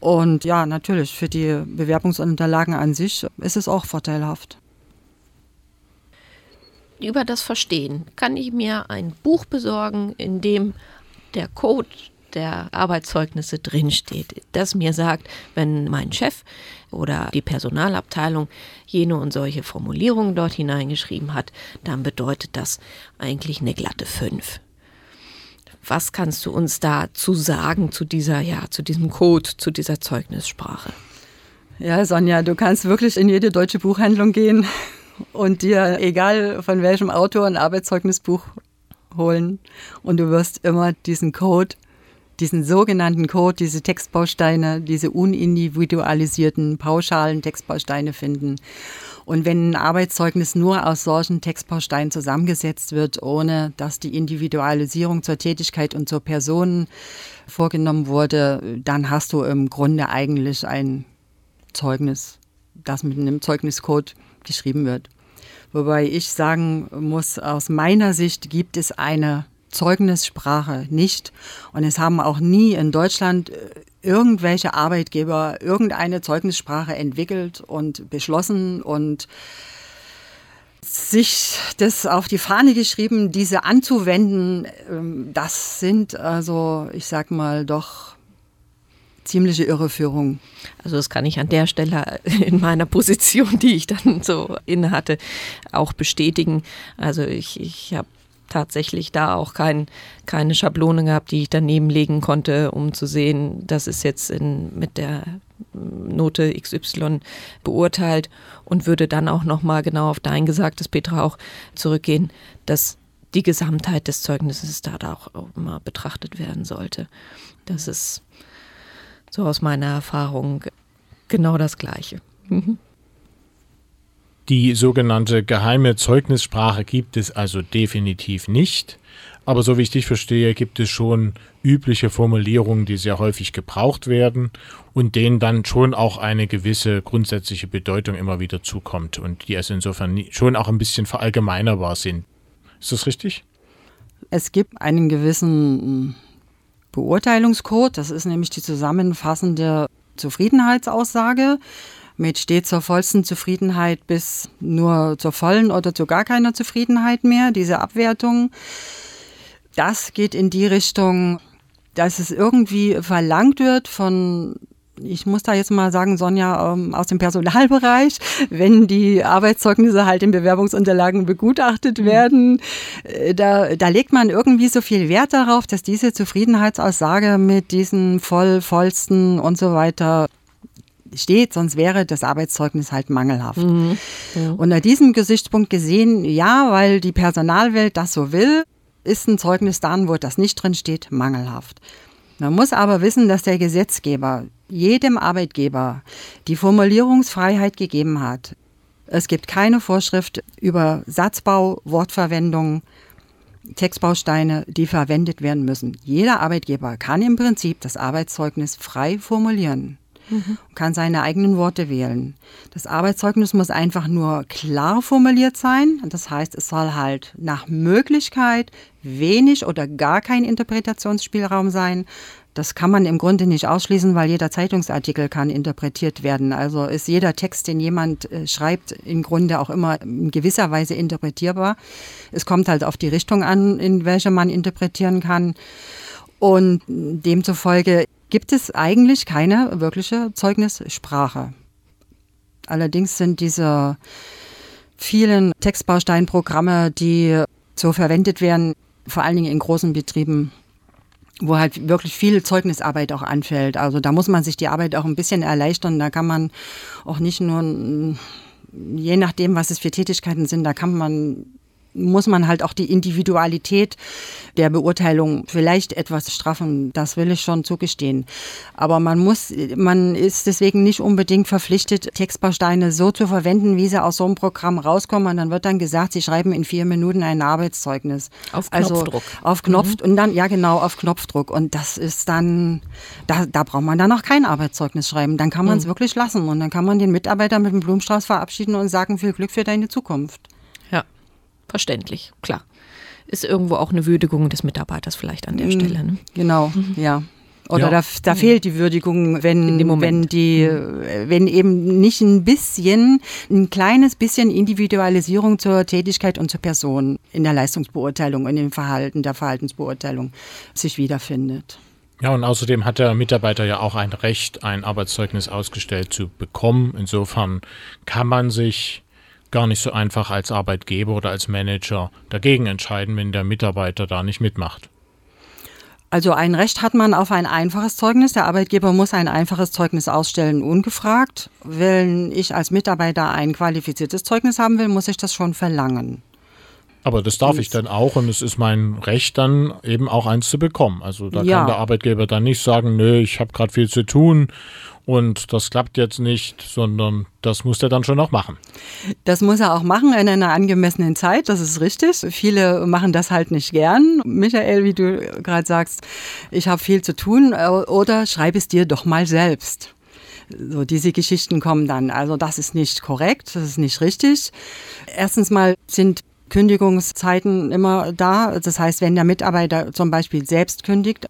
Und ja, natürlich, für die Bewerbungsunterlagen an sich ist es auch vorteilhaft. Über das Verstehen kann ich mir ein Buch besorgen, in dem der Code der Arbeitszeugnisse drinsteht, das mir sagt, wenn mein Chef oder die Personalabteilung jene und solche Formulierungen dort hineingeschrieben hat, dann bedeutet das eigentlich eine glatte 5. Was kannst du uns dazu sagen zu dieser, ja, zu diesem Code, zu dieser Zeugnissprache? Ja, Sonja, du kannst wirklich in jede deutsche Buchhandlung gehen und dir, egal von welchem Autor, ein Arbeitszeugnisbuch holen und du wirst immer diesen Code, diesen sogenannten Code, diese Textbausteine, diese unindividualisierten, pauschalen Textbausteine finden. Und wenn ein Arbeitszeugnis nur aus solchen Textbausteinen zusammengesetzt wird, ohne dass die Individualisierung zur Tätigkeit und zur Person vorgenommen wurde, dann hast du im Grunde eigentlich ein Zeugnis, das mit einem Zeugniscode geschrieben wird. Wobei ich sagen muss, aus meiner Sicht gibt es eine Zeugnissprache nicht. Und es haben auch nie in Deutschland äh, irgendwelche Arbeitgeber irgendeine Zeugnissprache entwickelt und beschlossen und sich das auf die Fahne geschrieben, diese anzuwenden, ähm, das sind also, ich sag mal, doch ziemliche Irreführung. Also das kann ich an der Stelle in meiner Position, die ich dann so inne hatte, auch bestätigen. Also ich, ich habe tatsächlich da auch kein, keine Schablone gehabt, die ich daneben legen konnte, um zu sehen, das ist jetzt in, mit der Note XY beurteilt und würde dann auch nochmal genau auf dein Gesagtes, Petra, auch zurückgehen, dass die Gesamtheit des Zeugnisses da auch immer betrachtet werden sollte. Das ist so aus meiner Erfahrung genau das Gleiche. Mhm. Die sogenannte geheime Zeugnissprache gibt es also definitiv nicht. Aber so wie ich dich verstehe, gibt es schon übliche Formulierungen, die sehr häufig gebraucht werden und denen dann schon auch eine gewisse grundsätzliche Bedeutung immer wieder zukommt und die also insofern schon auch ein bisschen verallgemeinerbar sind. Ist das richtig? Es gibt einen gewissen Beurteilungscode. Das ist nämlich die zusammenfassende Zufriedenheitsaussage mit steht zur vollsten Zufriedenheit bis nur zur vollen oder zu gar keiner Zufriedenheit mehr, diese Abwertung. Das geht in die Richtung, dass es irgendwie verlangt wird von ich muss da jetzt mal sagen, Sonja, ähm, aus dem Personalbereich, wenn die Arbeitszeugnisse halt in Bewerbungsunterlagen begutachtet mhm. werden, äh, da, da legt man irgendwie so viel Wert darauf, dass diese Zufriedenheitsaussage mit diesen voll, vollsten und so weiter steht, sonst wäre das Arbeitszeugnis halt mangelhaft. Mhm. Ja. Unter diesem Gesichtspunkt gesehen, ja, weil die Personalwelt das so will, ist ein Zeugnis dann, wo das nicht drin steht, mangelhaft. Man muss aber wissen, dass der Gesetzgeber jedem Arbeitgeber die Formulierungsfreiheit gegeben hat. Es gibt keine Vorschrift über Satzbau, Wortverwendung, Textbausteine, die verwendet werden müssen. Jeder Arbeitgeber kann im Prinzip das Arbeitszeugnis frei formulieren mhm. und kann seine eigenen Worte wählen. Das Arbeitszeugnis muss einfach nur klar formuliert sein. Das heißt, es soll halt nach Möglichkeit wenig oder gar kein Interpretationsspielraum sein. Das kann man im Grunde nicht ausschließen, weil jeder Zeitungsartikel kann interpretiert werden. Also ist jeder Text, den jemand äh, schreibt, im Grunde auch immer in gewisser Weise interpretierbar. Es kommt halt auf die Richtung an, in welcher man interpretieren kann. Und demzufolge gibt es eigentlich keine wirkliche Zeugnissprache. Allerdings sind diese vielen Textbausteinprogramme, die so verwendet werden, vor allen Dingen in großen Betrieben wo halt wirklich viel Zeugnisarbeit auch anfällt. Also da muss man sich die Arbeit auch ein bisschen erleichtern. Da kann man auch nicht nur, je nachdem, was es für Tätigkeiten sind, da kann man muss man halt auch die Individualität der Beurteilung vielleicht etwas straffen. Das will ich schon zugestehen. Aber man muss, man ist deswegen nicht unbedingt verpflichtet, Textbausteine so zu verwenden, wie sie aus so einem Programm rauskommen. Und dann wird dann gesagt, sie schreiben in vier Minuten ein Arbeitszeugnis. Auf also Knopfdruck. Also auf Knopf mhm. und dann, ja genau, auf Knopfdruck. Und das ist dann, da, da braucht man dann auch kein Arbeitszeugnis schreiben. Dann kann man es mhm. wirklich lassen. Und dann kann man den Mitarbeiter mit dem Blumenstrauß verabschieden und sagen, viel Glück für deine Zukunft. Verständlich, klar. Ist irgendwo auch eine Würdigung des Mitarbeiters vielleicht an der mhm, Stelle. Ne? Genau, mhm. ja. Oder ja. da, da fehlt die Würdigung, wenn, wenn die, wenn eben nicht ein bisschen, ein kleines bisschen Individualisierung zur Tätigkeit und zur Person in der Leistungsbeurteilung und im Verhalten, der Verhaltensbeurteilung sich wiederfindet. Ja, und außerdem hat der Mitarbeiter ja auch ein Recht, ein Arbeitszeugnis ausgestellt zu bekommen. Insofern kann man sich gar nicht so einfach als Arbeitgeber oder als Manager dagegen entscheiden, wenn der Mitarbeiter da nicht mitmacht. Also ein Recht hat man auf ein einfaches Zeugnis. Der Arbeitgeber muss ein einfaches Zeugnis ausstellen, ungefragt. Wenn ich als Mitarbeiter ein qualifiziertes Zeugnis haben will, muss ich das schon verlangen. Aber das darf ich dann auch und es ist mein Recht dann eben auch eins zu bekommen. Also da ja. kann der Arbeitgeber dann nicht sagen, nö, ich habe gerade viel zu tun und das klappt jetzt nicht, sondern das muss er dann schon noch machen. Das muss er auch machen in einer angemessenen Zeit, das ist richtig. Viele machen das halt nicht gern. Michael, wie du gerade sagst, ich habe viel zu tun oder schreib es dir doch mal selbst. So, diese Geschichten kommen dann. Also das ist nicht korrekt, das ist nicht richtig. Erstens mal sind Kündigungszeiten immer da. Das heißt, wenn der Mitarbeiter zum Beispiel selbst kündigt,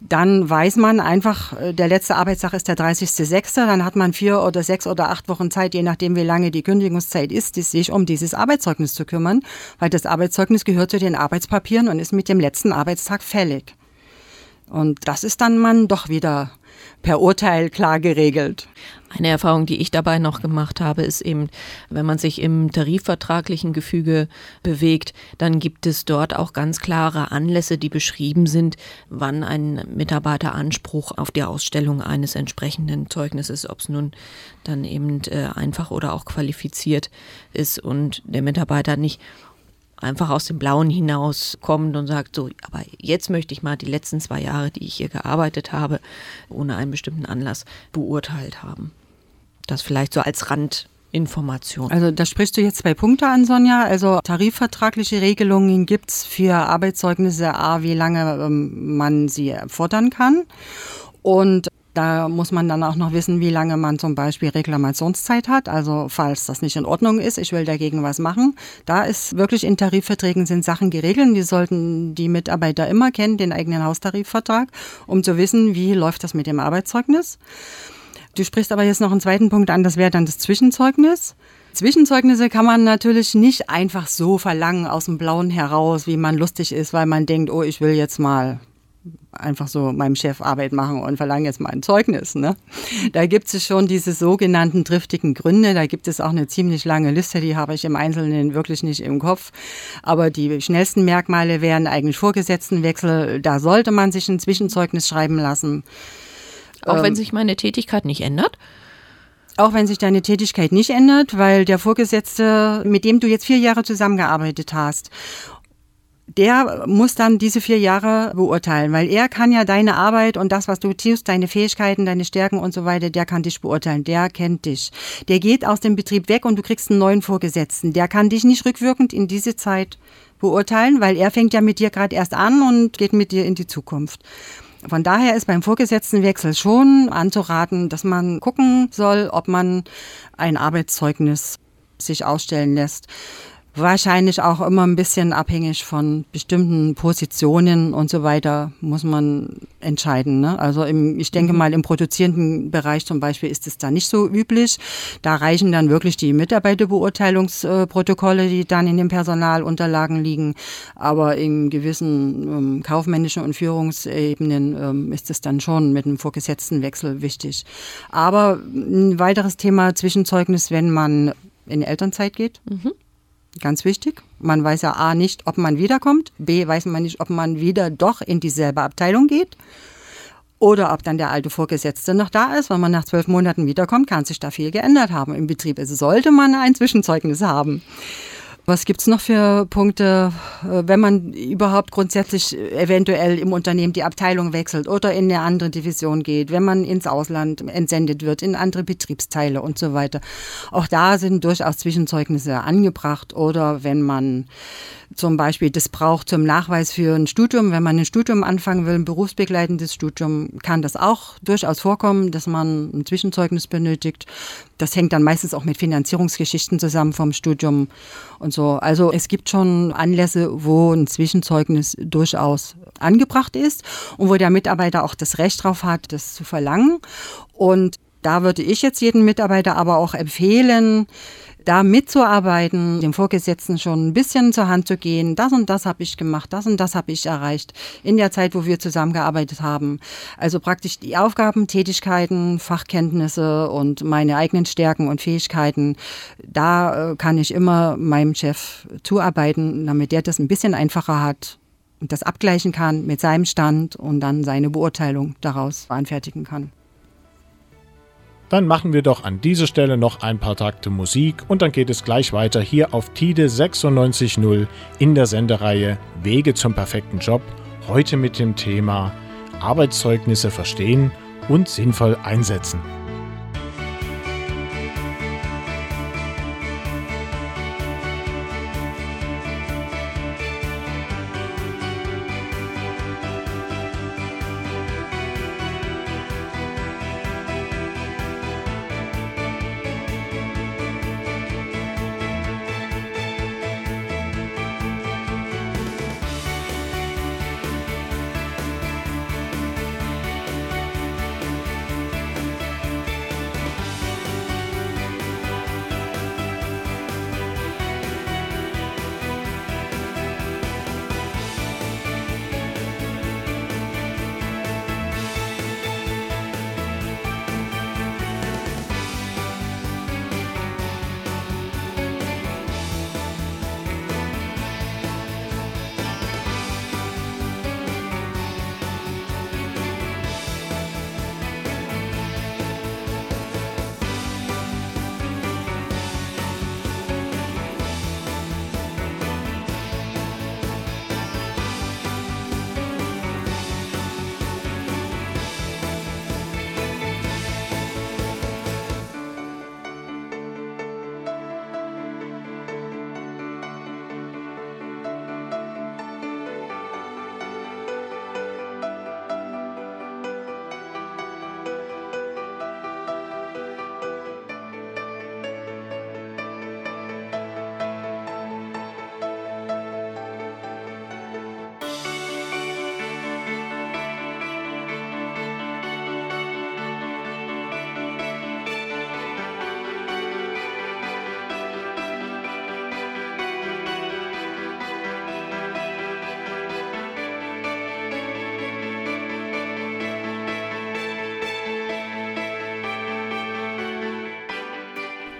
dann weiß man einfach, äh, der letzte Arbeitstag ist der 30.06., dann hat man vier oder sechs oder acht Wochen Zeit, je nachdem, wie lange die Kündigungszeit ist, sich um dieses Arbeitszeugnis zu kümmern, weil das Arbeitszeugnis gehört zu den Arbeitspapieren und ist mit dem letzten Arbeitstag fällig. Und das ist dann man doch wieder per Urteil klar geregelt. Eine Erfahrung, die ich dabei noch gemacht habe, ist eben, wenn man sich im tarifvertraglichen Gefüge bewegt, dann gibt es dort auch ganz klare Anlässe, die beschrieben sind, wann ein Mitarbeiter Anspruch auf die Ausstellung eines entsprechenden Zeugnisses, ob es nun dann eben äh, einfach oder auch qualifiziert ist und der Mitarbeiter nicht einfach aus dem Blauen hinaus kommt und sagt, so, aber jetzt möchte ich mal die letzten zwei Jahre, die ich hier gearbeitet habe, ohne einen bestimmten Anlass beurteilt haben. Das vielleicht so als Randinformation. Also da sprichst du jetzt zwei Punkte an, Sonja. Also tarifvertragliche Regelungen gibt es für Arbeitszeugnisse A, wie lange ähm, man sie fordern kann. Und da muss man dann auch noch wissen, wie lange man zum Beispiel Reklamationszeit hat. Also falls das nicht in Ordnung ist, ich will dagegen was machen. Da ist wirklich in Tarifverträgen sind Sachen geregelt. Die sollten die Mitarbeiter immer kennen, den eigenen Haustarifvertrag, um zu wissen, wie läuft das mit dem Arbeitszeugnis. Du sprichst aber jetzt noch einen zweiten Punkt an, das wäre dann das Zwischenzeugnis. Zwischenzeugnisse kann man natürlich nicht einfach so verlangen aus dem Blauen heraus, wie man lustig ist, weil man denkt, oh, ich will jetzt mal einfach so meinem Chef Arbeit machen und verlange jetzt mal ein Zeugnis. Ne? Da gibt es schon diese sogenannten driftigen Gründe. Da gibt es auch eine ziemlich lange Liste, die habe ich im Einzelnen wirklich nicht im Kopf. Aber die schnellsten Merkmale wären eigentlich Vorgesetztenwechsel. Da sollte man sich ein Zwischenzeugnis schreiben lassen. Auch ähm, wenn sich meine Tätigkeit nicht ändert? Auch wenn sich deine Tätigkeit nicht ändert, weil der Vorgesetzte, mit dem du jetzt vier Jahre zusammengearbeitet hast der muss dann diese vier Jahre beurteilen, weil er kann ja deine Arbeit und das, was du tust, deine Fähigkeiten, deine Stärken und so weiter, der kann dich beurteilen, der kennt dich. Der geht aus dem Betrieb weg und du kriegst einen neuen Vorgesetzten. Der kann dich nicht rückwirkend in diese Zeit beurteilen, weil er fängt ja mit dir gerade erst an und geht mit dir in die Zukunft. Von daher ist beim Vorgesetztenwechsel schon anzuraten, dass man gucken soll, ob man ein Arbeitszeugnis sich ausstellen lässt. Wahrscheinlich auch immer ein bisschen abhängig von bestimmten Positionen und so weiter muss man entscheiden. Ne? Also im, ich denke mhm. mal, im produzierenden Bereich zum Beispiel ist es da nicht so üblich. Da reichen dann wirklich die Mitarbeiterbeurteilungsprotokolle, die dann in den Personalunterlagen liegen. Aber in gewissen ähm, kaufmännischen und Führungsebenen ähm, ist es dann schon mit einem Vorgesetztenwechsel wichtig. Aber ein weiteres Thema Zwischenzeugnis, wenn man in Elternzeit geht. Mhm. Ganz wichtig. Man weiß ja A nicht, ob man wiederkommt. B weiß man nicht, ob man wieder doch in dieselbe Abteilung geht. Oder ob dann der alte Vorgesetzte noch da ist. Wenn man nach zwölf Monaten wiederkommt, kann sich da viel geändert haben im Betrieb. Also sollte man ein Zwischenzeugnis haben. Was gibt's noch für Punkte, äh, wenn man überhaupt grundsätzlich eventuell im Unternehmen die Abteilung wechselt oder in eine andere Division geht, wenn man ins Ausland entsendet wird, in andere Betriebsteile und so weiter. Auch da sind durchaus Zwischenzeugnisse angebracht oder wenn man zum Beispiel das braucht zum Nachweis für ein Studium. Wenn man ein Studium anfangen will, ein berufsbegleitendes Studium, kann das auch durchaus vorkommen, dass man ein Zwischenzeugnis benötigt. Das hängt dann meistens auch mit Finanzierungsgeschichten zusammen vom Studium und so. Also es gibt schon Anlässe, wo ein Zwischenzeugnis durchaus angebracht ist und wo der Mitarbeiter auch das Recht drauf hat, das zu verlangen. Und da würde ich jetzt jedem Mitarbeiter aber auch empfehlen, da mitzuarbeiten, dem Vorgesetzten schon ein bisschen zur Hand zu gehen. Das und das habe ich gemacht, das und das habe ich erreicht in der Zeit, wo wir zusammengearbeitet haben. Also praktisch die Aufgaben, Tätigkeiten, Fachkenntnisse und meine eigenen Stärken und Fähigkeiten, da äh, kann ich immer meinem Chef zuarbeiten, damit der das ein bisschen einfacher hat und das abgleichen kann mit seinem Stand und dann seine Beurteilung daraus anfertigen kann. Dann machen wir doch an dieser Stelle noch ein paar Takte Musik und dann geht es gleich weiter hier auf TIDE 96.0 in der Sendereihe Wege zum perfekten Job. Heute mit dem Thema Arbeitszeugnisse verstehen und sinnvoll einsetzen.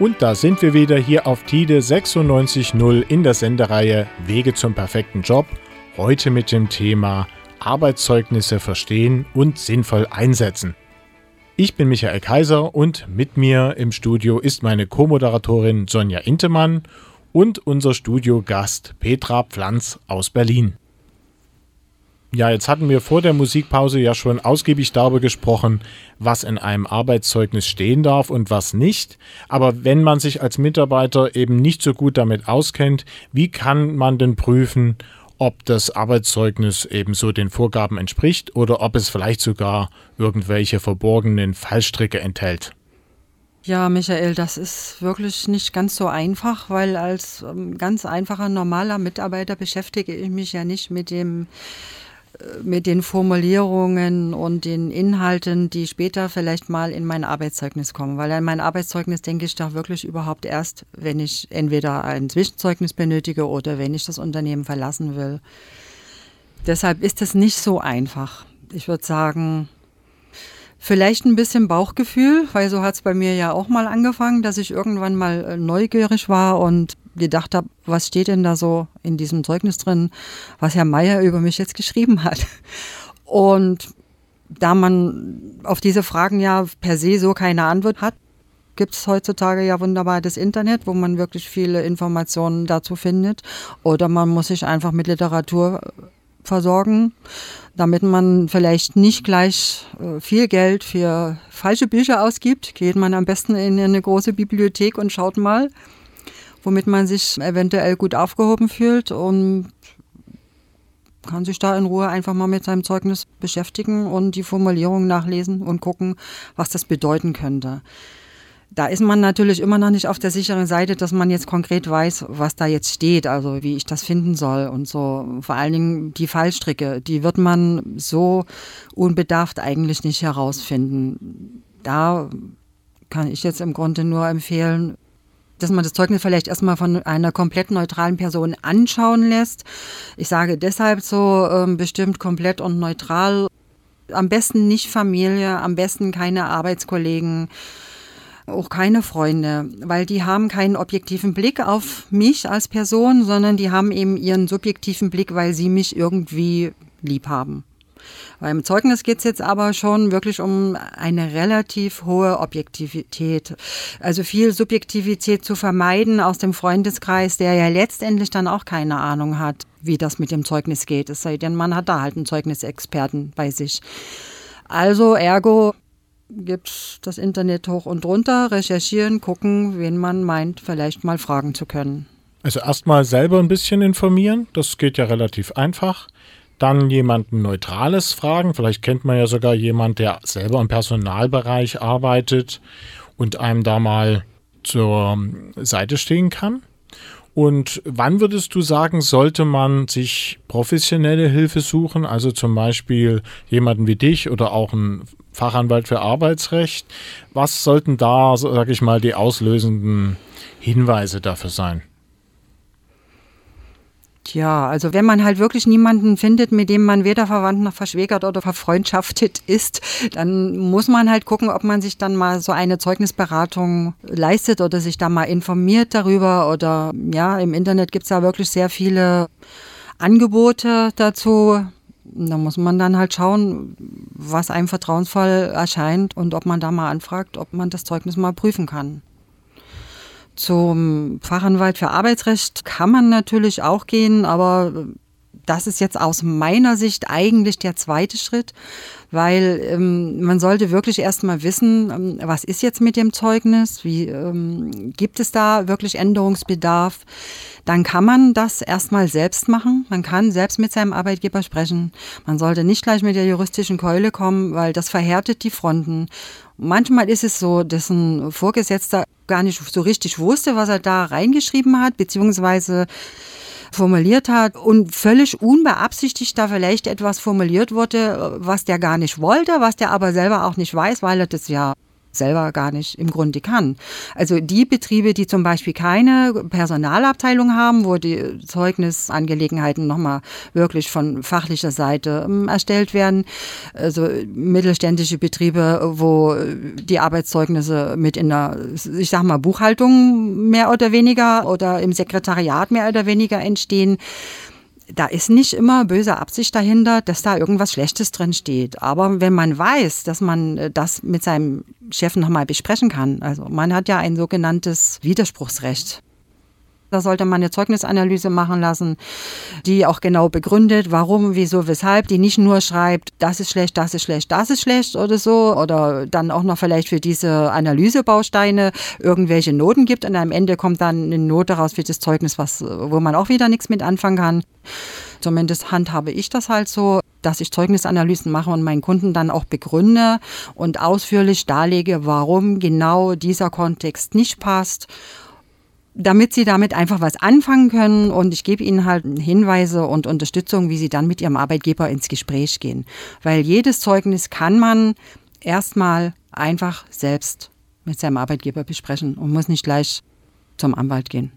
Und da sind wir wieder hier auf TIDE 96.0 in der Sendereihe Wege zum perfekten Job. Heute mit dem Thema Arbeitszeugnisse verstehen und sinnvoll einsetzen. Ich bin Michael Kaiser und mit mir im Studio ist meine Co-Moderatorin Sonja Intemann und unser Studiogast Petra Pflanz aus Berlin. Ja, jetzt hatten wir vor der Musikpause ja schon ausgiebig darüber gesprochen, was in einem Arbeitszeugnis stehen darf und was nicht. Aber wenn man sich als Mitarbeiter eben nicht so gut damit auskennt, wie kann man denn prüfen, ob das Arbeitszeugnis eben so den Vorgaben entspricht oder ob es vielleicht sogar irgendwelche verborgenen Fallstricke enthält? Ja, Michael, das ist wirklich nicht ganz so einfach, weil als ähm, ganz einfacher normaler Mitarbeiter beschäftige ich mich ja nicht mit dem mit den Formulierungen und den Inhalten, die später vielleicht mal in mein Arbeitszeugnis kommen. Weil an mein Arbeitszeugnis denke ich da wirklich überhaupt erst, wenn ich entweder ein Zwischenzeugnis benötige oder wenn ich das Unternehmen verlassen will. Deshalb ist es nicht so einfach. Ich würde sagen, Vielleicht ein bisschen Bauchgefühl, weil so hat es bei mir ja auch mal angefangen, dass ich irgendwann mal äh, neugierig war und gedacht habe, was steht denn da so in diesem Zeugnis drin, was Herr Meier über mich jetzt geschrieben hat. Und da man auf diese Fragen ja per se so keine Antwort hat, gibt es heutzutage ja wunderbar das Internet, wo man wirklich viele Informationen dazu findet. Oder man muss sich einfach mit Literatur versorgen, damit man vielleicht nicht gleich äh, viel Geld für falsche Bücher ausgibt. Geht man am besten in eine große Bibliothek und schaut mal, womit man sich eventuell gut aufgehoben fühlt und kann sich da in Ruhe einfach mal mit seinem Zeugnis beschäftigen und die Formulierung nachlesen und gucken, was das bedeuten könnte. Da ist man natürlich immer noch nicht auf der sicheren Seite, dass man jetzt konkret weiß, was da jetzt steht, also wie ich das finden soll und so. Vor allen Dingen die Fallstricke, die wird man so unbedarft eigentlich nicht herausfinden. Da kann ich jetzt im Grunde nur empfehlen, dass man das Zeugnis vielleicht erstmal von einer komplett neutralen Person anschauen lässt. Ich sage deshalb so ähm, bestimmt komplett und neutral. Am besten nicht Familie, am besten keine Arbeitskollegen auch keine Freunde, weil die haben keinen objektiven Blick auf mich als Person, sondern die haben eben ihren subjektiven Blick, weil sie mich irgendwie lieb haben. Beim Zeugnis geht es jetzt aber schon wirklich um eine relativ hohe Objektivität. Also viel Subjektivität zu vermeiden aus dem Freundeskreis, der ja letztendlich dann auch keine Ahnung hat, wie das mit dem Zeugnis geht. Es sei denn, man hat da halt einen Zeugnisexperten bei sich. Also ergo gibt das Internet hoch und runter, recherchieren, gucken, wen man meint, vielleicht mal fragen zu können. Also erstmal selber ein bisschen informieren, das geht ja relativ einfach. Dann jemanden Neutrales fragen, vielleicht kennt man ja sogar jemanden, der selber im Personalbereich arbeitet und einem da mal zur Seite stehen kann. Und wann würdest du sagen, sollte man sich professionelle Hilfe suchen? Also zum Beispiel jemanden wie dich oder auch einen Fachanwalt für Arbeitsrecht. Was sollten da, sage ich mal, die auslösenden Hinweise dafür sein? Tja, also wenn man halt wirklich niemanden findet, mit dem man weder verwandt noch verschwägert oder verfreundschaftet ist, dann muss man halt gucken, ob man sich dann mal so eine Zeugnisberatung leistet oder sich da mal informiert darüber. Oder ja, im Internet gibt es ja wirklich sehr viele Angebote dazu. Da muss man dann halt schauen, was einem vertrauensvoll erscheint und ob man da mal anfragt, ob man das Zeugnis mal prüfen kann. Zum Fachanwalt für Arbeitsrecht kann man natürlich auch gehen, aber das ist jetzt aus meiner Sicht eigentlich der zweite Schritt, weil ähm, man sollte wirklich erstmal wissen, ähm, was ist jetzt mit dem Zeugnis, wie ähm, gibt es da wirklich Änderungsbedarf. Dann kann man das erstmal selbst machen. Man kann selbst mit seinem Arbeitgeber sprechen. Man sollte nicht gleich mit der juristischen Keule kommen, weil das verhärtet die Fronten. Manchmal ist es so, dass ein Vorgesetzter gar nicht so richtig wusste, was er da reingeschrieben hat, beziehungsweise formuliert hat und völlig unbeabsichtigt da vielleicht etwas formuliert wurde, was der gar nicht wollte, was der aber selber auch nicht weiß, weil er das ja selber gar nicht im Grunde kann. Also die Betriebe, die zum Beispiel keine Personalabteilung haben, wo die Zeugnisangelegenheiten nochmal wirklich von fachlicher Seite ähm, erstellt werden, also mittelständische Betriebe, wo die Arbeitszeugnisse mit in der, ich sag mal, Buchhaltung mehr oder weniger oder im Sekretariat mehr oder weniger entstehen, da ist nicht immer böse Absicht dahinter, dass da irgendwas Schlechtes drin steht. Aber wenn man weiß, dass man äh, das mit seinem Chef nochmal besprechen kann, also man hat ja ein sogenanntes Widerspruchsrecht. Da sollte man eine Zeugnisanalyse machen lassen, die auch genau begründet, warum, wieso, weshalb, die nicht nur schreibt, das ist schlecht, das ist schlecht, das ist schlecht oder so, oder dann auch noch vielleicht für diese Analysebausteine irgendwelche Noten gibt und am Ende kommt dann eine Note raus für das Zeugnis, was, wo man auch wieder nichts mit anfangen kann. Zumindest handhabe ich das halt so, dass ich Zeugnisanalysen mache und meinen Kunden dann auch begründe und ausführlich darlege, warum genau dieser Kontext nicht passt damit sie damit einfach was anfangen können und ich gebe ihnen halt Hinweise und Unterstützung, wie sie dann mit ihrem Arbeitgeber ins Gespräch gehen. Weil jedes Zeugnis kann man erstmal einfach selbst mit seinem Arbeitgeber besprechen und muss nicht gleich zum Anwalt gehen.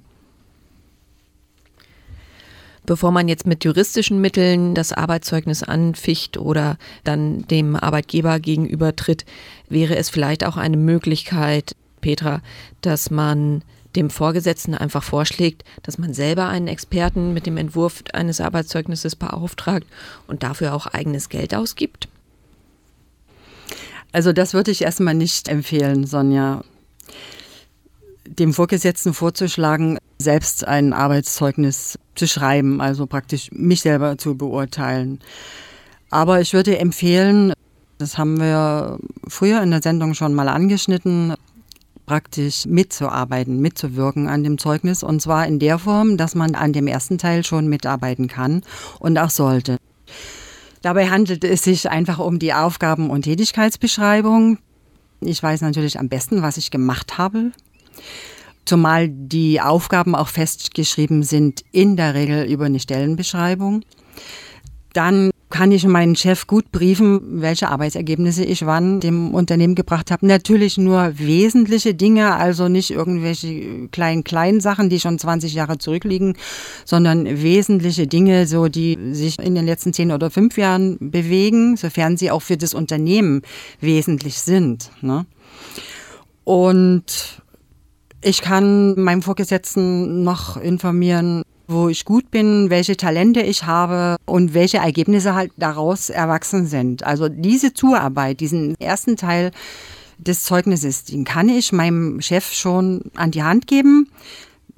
Bevor man jetzt mit juristischen Mitteln das Arbeitszeugnis anficht oder dann dem Arbeitgeber gegenübertritt, wäre es vielleicht auch eine Möglichkeit, Petra, dass man dem Vorgesetzten einfach vorschlägt, dass man selber einen Experten mit dem Entwurf eines Arbeitszeugnisses beauftragt und dafür auch eigenes Geld ausgibt? Also das würde ich erstmal nicht empfehlen, Sonja. Dem Vorgesetzten vorzuschlagen, selbst ein Arbeitszeugnis zu schreiben, also praktisch mich selber zu beurteilen. Aber ich würde empfehlen, das haben wir früher in der Sendung schon mal angeschnitten, praktisch mitzuarbeiten, mitzuwirken an dem Zeugnis. Und zwar in der Form, dass man an dem ersten Teil schon mitarbeiten kann und auch sollte. Dabei handelt es sich einfach um die Aufgaben- und Tätigkeitsbeschreibung. Ich weiß natürlich am besten, was ich gemacht habe. Zumal die Aufgaben auch festgeschrieben sind, in der Regel über eine Stellenbeschreibung. Dann kann ich meinen Chef gut briefen, welche Arbeitsergebnisse ich wann dem Unternehmen gebracht habe. Natürlich nur wesentliche Dinge, also nicht irgendwelche kleinen, kleinen Sachen, die schon 20 Jahre zurückliegen, sondern wesentliche Dinge, so die sich in den letzten 10 oder 5 Jahren bewegen, sofern sie auch für das Unternehmen wesentlich sind. Ne? Und ich kann meinem Vorgesetzten noch informieren, wo ich gut bin, welche Talente ich habe und welche Ergebnisse halt daraus erwachsen sind. Also diese Zuarbeit, diesen ersten Teil des Zeugnisses, den kann ich meinem Chef schon an die Hand geben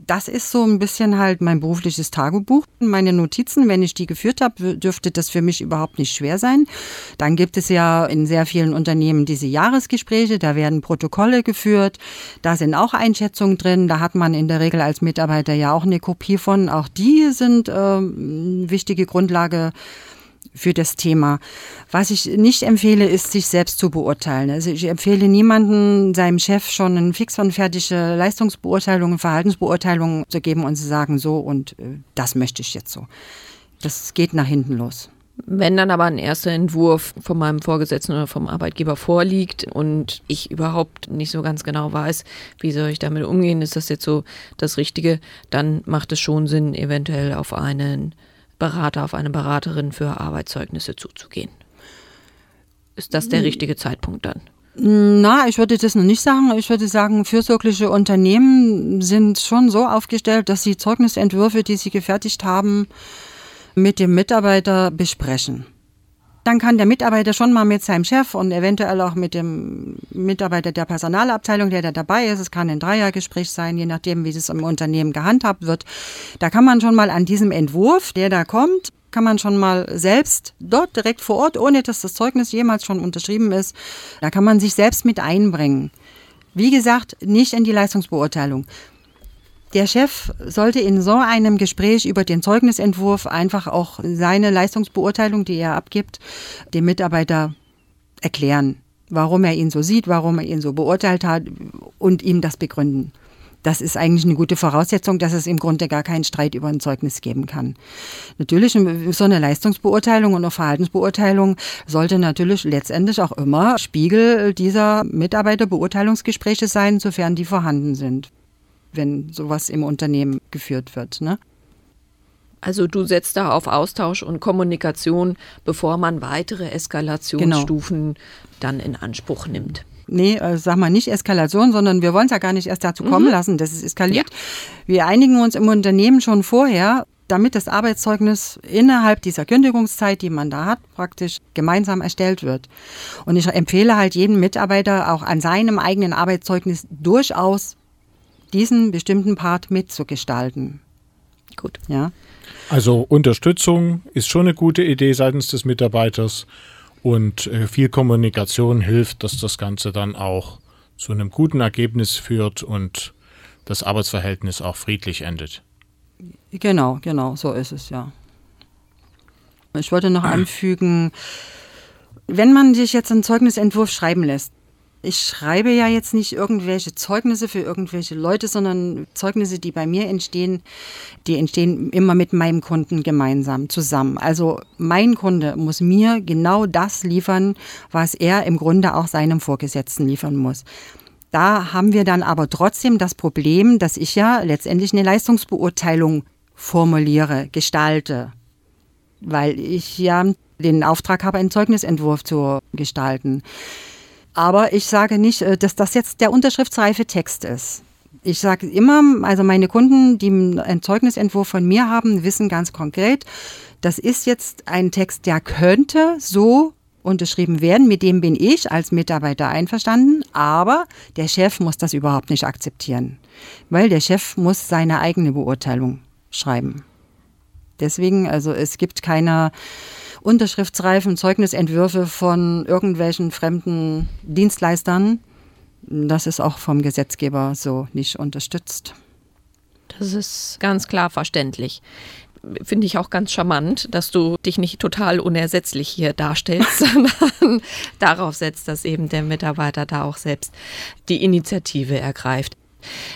das ist so ein bisschen halt mein berufliches Tagebuch. Meine Notizen, wenn ich die geführt habe, dürfte das für mich überhaupt nicht schwer sein. Dann gibt es ja in sehr vielen Unternehmen diese Jahresgespräche, da werden Protokolle geführt, da sind auch Einschätzungen drin, da hat man in der Regel als Mitarbeiter ja auch eine Kopie von. Auch die sind äh, wichtige Grundlage für das Thema. Was ich nicht empfehle, ist, sich selbst zu beurteilen. Also ich empfehle niemanden, seinem Chef schon eine fix und fertige Leistungsbeurteilung, Verhaltensbeurteilung zu geben und zu sagen, so und äh, das möchte ich jetzt so. Das geht nach hinten los. Wenn dann aber ein erster Entwurf von meinem Vorgesetzten oder vom Arbeitgeber vorliegt und ich überhaupt nicht so ganz genau weiß, wie soll ich damit umgehen, ist das jetzt so das Richtige, dann macht es schon Sinn, eventuell auf einen Berater, auf eine Beraterin für Arbeitszeugnisse zuzugehen. Ist das der hm. richtige Zeitpunkt dann? Na, ich würde das noch nicht sagen. Ich würde sagen, fürsorgliche Unternehmen sind schon so aufgestellt, dass sie Zeugnisentwürfe, die sie gefertigt haben, mit dem Mitarbeiter besprechen dann kann der Mitarbeiter schon mal mit seinem Chef und eventuell auch mit dem Mitarbeiter der Personalabteilung, der da dabei ist, es kann ein Dreiergespräch sein, je nachdem, wie es im Unternehmen gehandhabt wird, da kann man schon mal an diesem Entwurf, der da kommt, kann man schon mal selbst dort direkt vor Ort, ohne dass das Zeugnis jemals schon unterschrieben ist, da kann man sich selbst mit einbringen. Wie gesagt, nicht in die Leistungsbeurteilung. Der Chef sollte in so einem Gespräch über den Zeugnisentwurf einfach auch seine Leistungsbeurteilung, die er abgibt, dem Mitarbeiter erklären, warum er ihn so sieht, warum er ihn so beurteilt hat und ihm das begründen. Das ist eigentlich eine gute Voraussetzung, dass es im Grunde gar keinen Streit über ein Zeugnis geben kann. Natürlich, so eine Leistungsbeurteilung und eine Verhaltensbeurteilung sollte natürlich letztendlich auch immer Spiegel dieser Mitarbeiterbeurteilungsgespräche sein, sofern die vorhanden sind wenn sowas im Unternehmen geführt wird. Ne? Also du setzt da auf Austausch und Kommunikation, bevor man weitere Eskalationsstufen genau. dann in Anspruch nimmt. Nee, also sag mal nicht Eskalation, sondern wir wollen es ja gar nicht erst dazu kommen mhm. lassen, dass es eskaliert. Ja. Wir einigen uns im Unternehmen schon vorher, damit das Arbeitszeugnis innerhalb dieser Kündigungszeit, die man da hat, praktisch gemeinsam erstellt wird. Und ich empfehle halt jedem Mitarbeiter auch an seinem eigenen Arbeitszeugnis durchaus diesen bestimmten Part mitzugestalten. Gut. Ja. Also Unterstützung ist schon eine gute Idee seitens des Mitarbeiters und äh, viel Kommunikation hilft, dass das Ganze dann auch zu einem guten Ergebnis führt und das Arbeitsverhältnis auch friedlich endet. Genau, genau, so ist es ja. Ich wollte noch anfügen, wenn man sich jetzt einen Zeugnisentwurf schreiben lässt, ich schreibe ja jetzt nicht irgendwelche Zeugnisse für irgendwelche Leute, sondern Zeugnisse, die bei mir entstehen, die entstehen immer mit meinem Kunden gemeinsam zusammen. Also mein Kunde muss mir genau das liefern, was er im Grunde auch seinem Vorgesetzten liefern muss. Da haben wir dann aber trotzdem das Problem, dass ich ja letztendlich eine Leistungsbeurteilung formuliere, gestalte, weil ich ja den Auftrag habe, einen Zeugnisentwurf zu gestalten. Aber ich sage nicht, äh, dass das jetzt der unterschriftsreife Text ist. Ich sage immer, also meine Kunden, die einen Zeugnisentwurf von mir haben, wissen ganz konkret, das ist jetzt ein Text, der könnte so unterschrieben werden. Mit dem bin ich als Mitarbeiter einverstanden, aber der Chef muss das überhaupt nicht akzeptieren, weil der Chef muss seine eigene Beurteilung schreiben. Deswegen, also es gibt keine unterschriftsreifen Zeugnisentwürfe von irgendwelchen fremden Dienstleistern. Das ist auch vom Gesetzgeber so nicht unterstützt. Das ist ganz klar verständlich. finde ich auch ganz charmant, dass du dich nicht total unersetzlich hier darstellst, sondern darauf setzt, dass eben der Mitarbeiter da auch selbst die Initiative ergreift.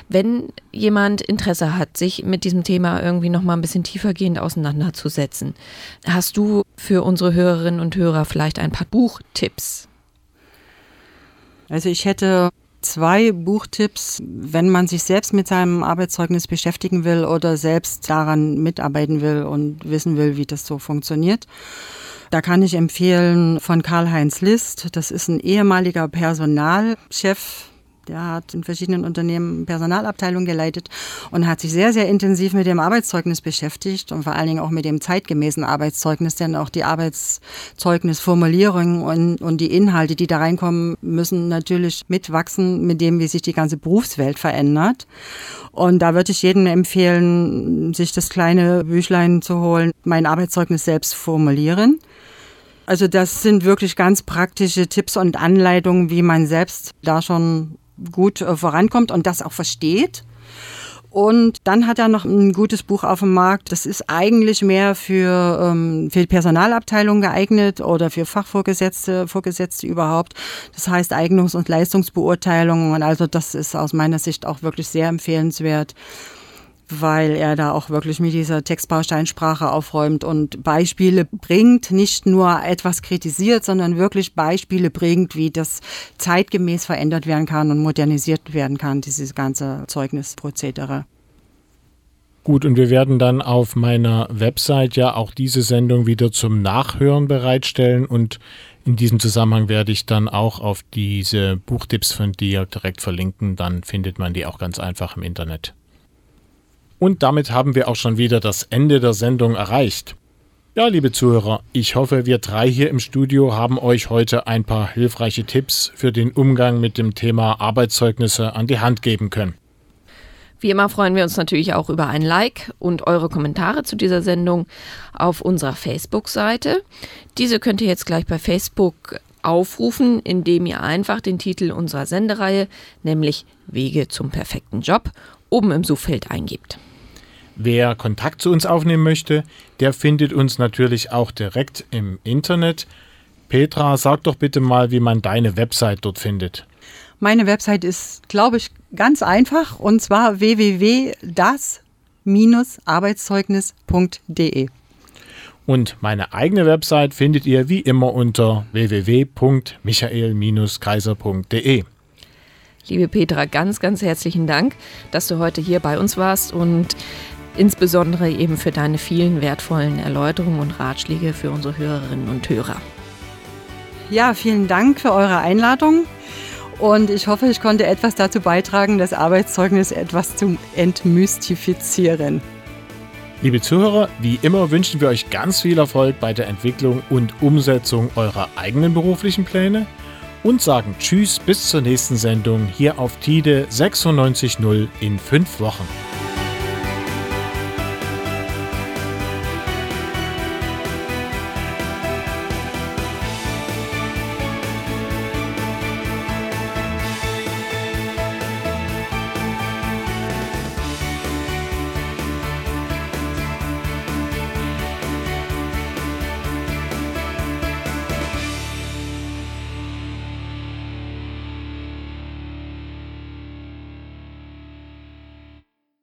Wenn jemand Interesse hat, sich mit diesem Thema irgendwie noch mal ein bisschen tiefergehend auseinanderzusetzen, hast du für unsere Hörerinnen und Hörer vielleicht ein paar Buchtipps? Also ich hätte zwei Buchtipps, wenn man sich selbst mit seinem Arbeitszeugnis beschäftigen will oder selbst daran mitarbeiten will und wissen will, wie das so funktioniert. Da kann ich empfehlen von Karl-Heinz List. Das ist ein ehemaliger Personalchef der hat in verschiedenen Unternehmen Personalabteilungen geleitet und hat sich sehr, sehr intensiv mit dem Arbeitszeugnis beschäftigt und vor allen Dingen auch mit dem zeitgemäßen Arbeitszeugnis, denn auch die Arbeitszeugnisformulierung und, und die Inhalte, die da reinkommen, müssen natürlich mitwachsen mit dem, wie sich die ganze Berufswelt verändert. Und da würde ich jedem empfehlen, sich das kleine Büchlein zu holen, mein Arbeitszeugnis selbst formulieren. Also das sind wirklich ganz praktische Tipps und Anleitungen, wie man selbst da schon gut äh, vorankommt und das auch versteht. Und dann hat er noch ein gutes Buch auf dem Markt. Das ist eigentlich mehr für, ähm, für die Personalabteilung geeignet oder für Fachvorgesetzte, Vorgesetzte überhaupt. Das heißt Eignungs- und Leistungsbeurteilungen. Und also das ist aus meiner Sicht auch wirklich sehr empfehlenswert weil er da auch wirklich mit dieser Textbausteinsprache aufräumt und Beispiele bringt, nicht nur etwas kritisiert, sondern wirklich Beispiele bringt, wie das zeitgemäß verändert werden kann und modernisiert werden kann, dieses ganze Zeugnisprozedere. Gut, und wir werden dann auf meiner Website ja auch diese Sendung wieder zum Nachhören bereitstellen und in diesem Zusammenhang werde ich dann auch auf diese Buchtipps von dir direkt verlinken, dann findet man die auch ganz einfach im Internet. Und damit haben wir auch schon wieder das Ende der Sendung erreicht. Ja, liebe Zuhörer, ich hoffe, wir drei hier im Studio haben euch heute ein paar hilfreiche Tipps für den Umgang mit dem Thema Arbeitszeugnisse an die Hand geben können. Wie immer freuen wir uns natürlich auch über ein Like und eure Kommentare zu dieser Sendung auf unserer Facebook-Seite. Diese könnt ihr jetzt gleich bei Facebook aufrufen, indem ihr einfach den Titel unserer Sendereihe, nämlich Wege zum perfekten Job, oben im Suchfeld eingibt. Wer Kontakt zu uns aufnehmen möchte, der findet uns natürlich auch direkt im Internet. Petra, sag doch bitte mal, wie man deine Website dort findet. Meine Website ist, glaube ich, ganz einfach und zwar www.das-arbeitszeugnis.de. Und meine eigene Website findet ihr wie immer unter www.michael-kaiser.de. Liebe Petra, ganz, ganz herzlichen Dank, dass du heute hier bei uns warst und insbesondere eben für deine vielen wertvollen Erläuterungen und Ratschläge für unsere Hörerinnen und Hörer. Ja, vielen Dank für eure Einladung und ich hoffe, ich konnte etwas dazu beitragen, das Arbeitszeugnis etwas zu entmystifizieren. Liebe Zuhörer, wie immer wünschen wir euch ganz viel Erfolg bei der Entwicklung und Umsetzung eurer eigenen beruflichen Pläne und sagen Tschüss bis zur nächsten Sendung hier auf TIDE 96.0 in fünf Wochen.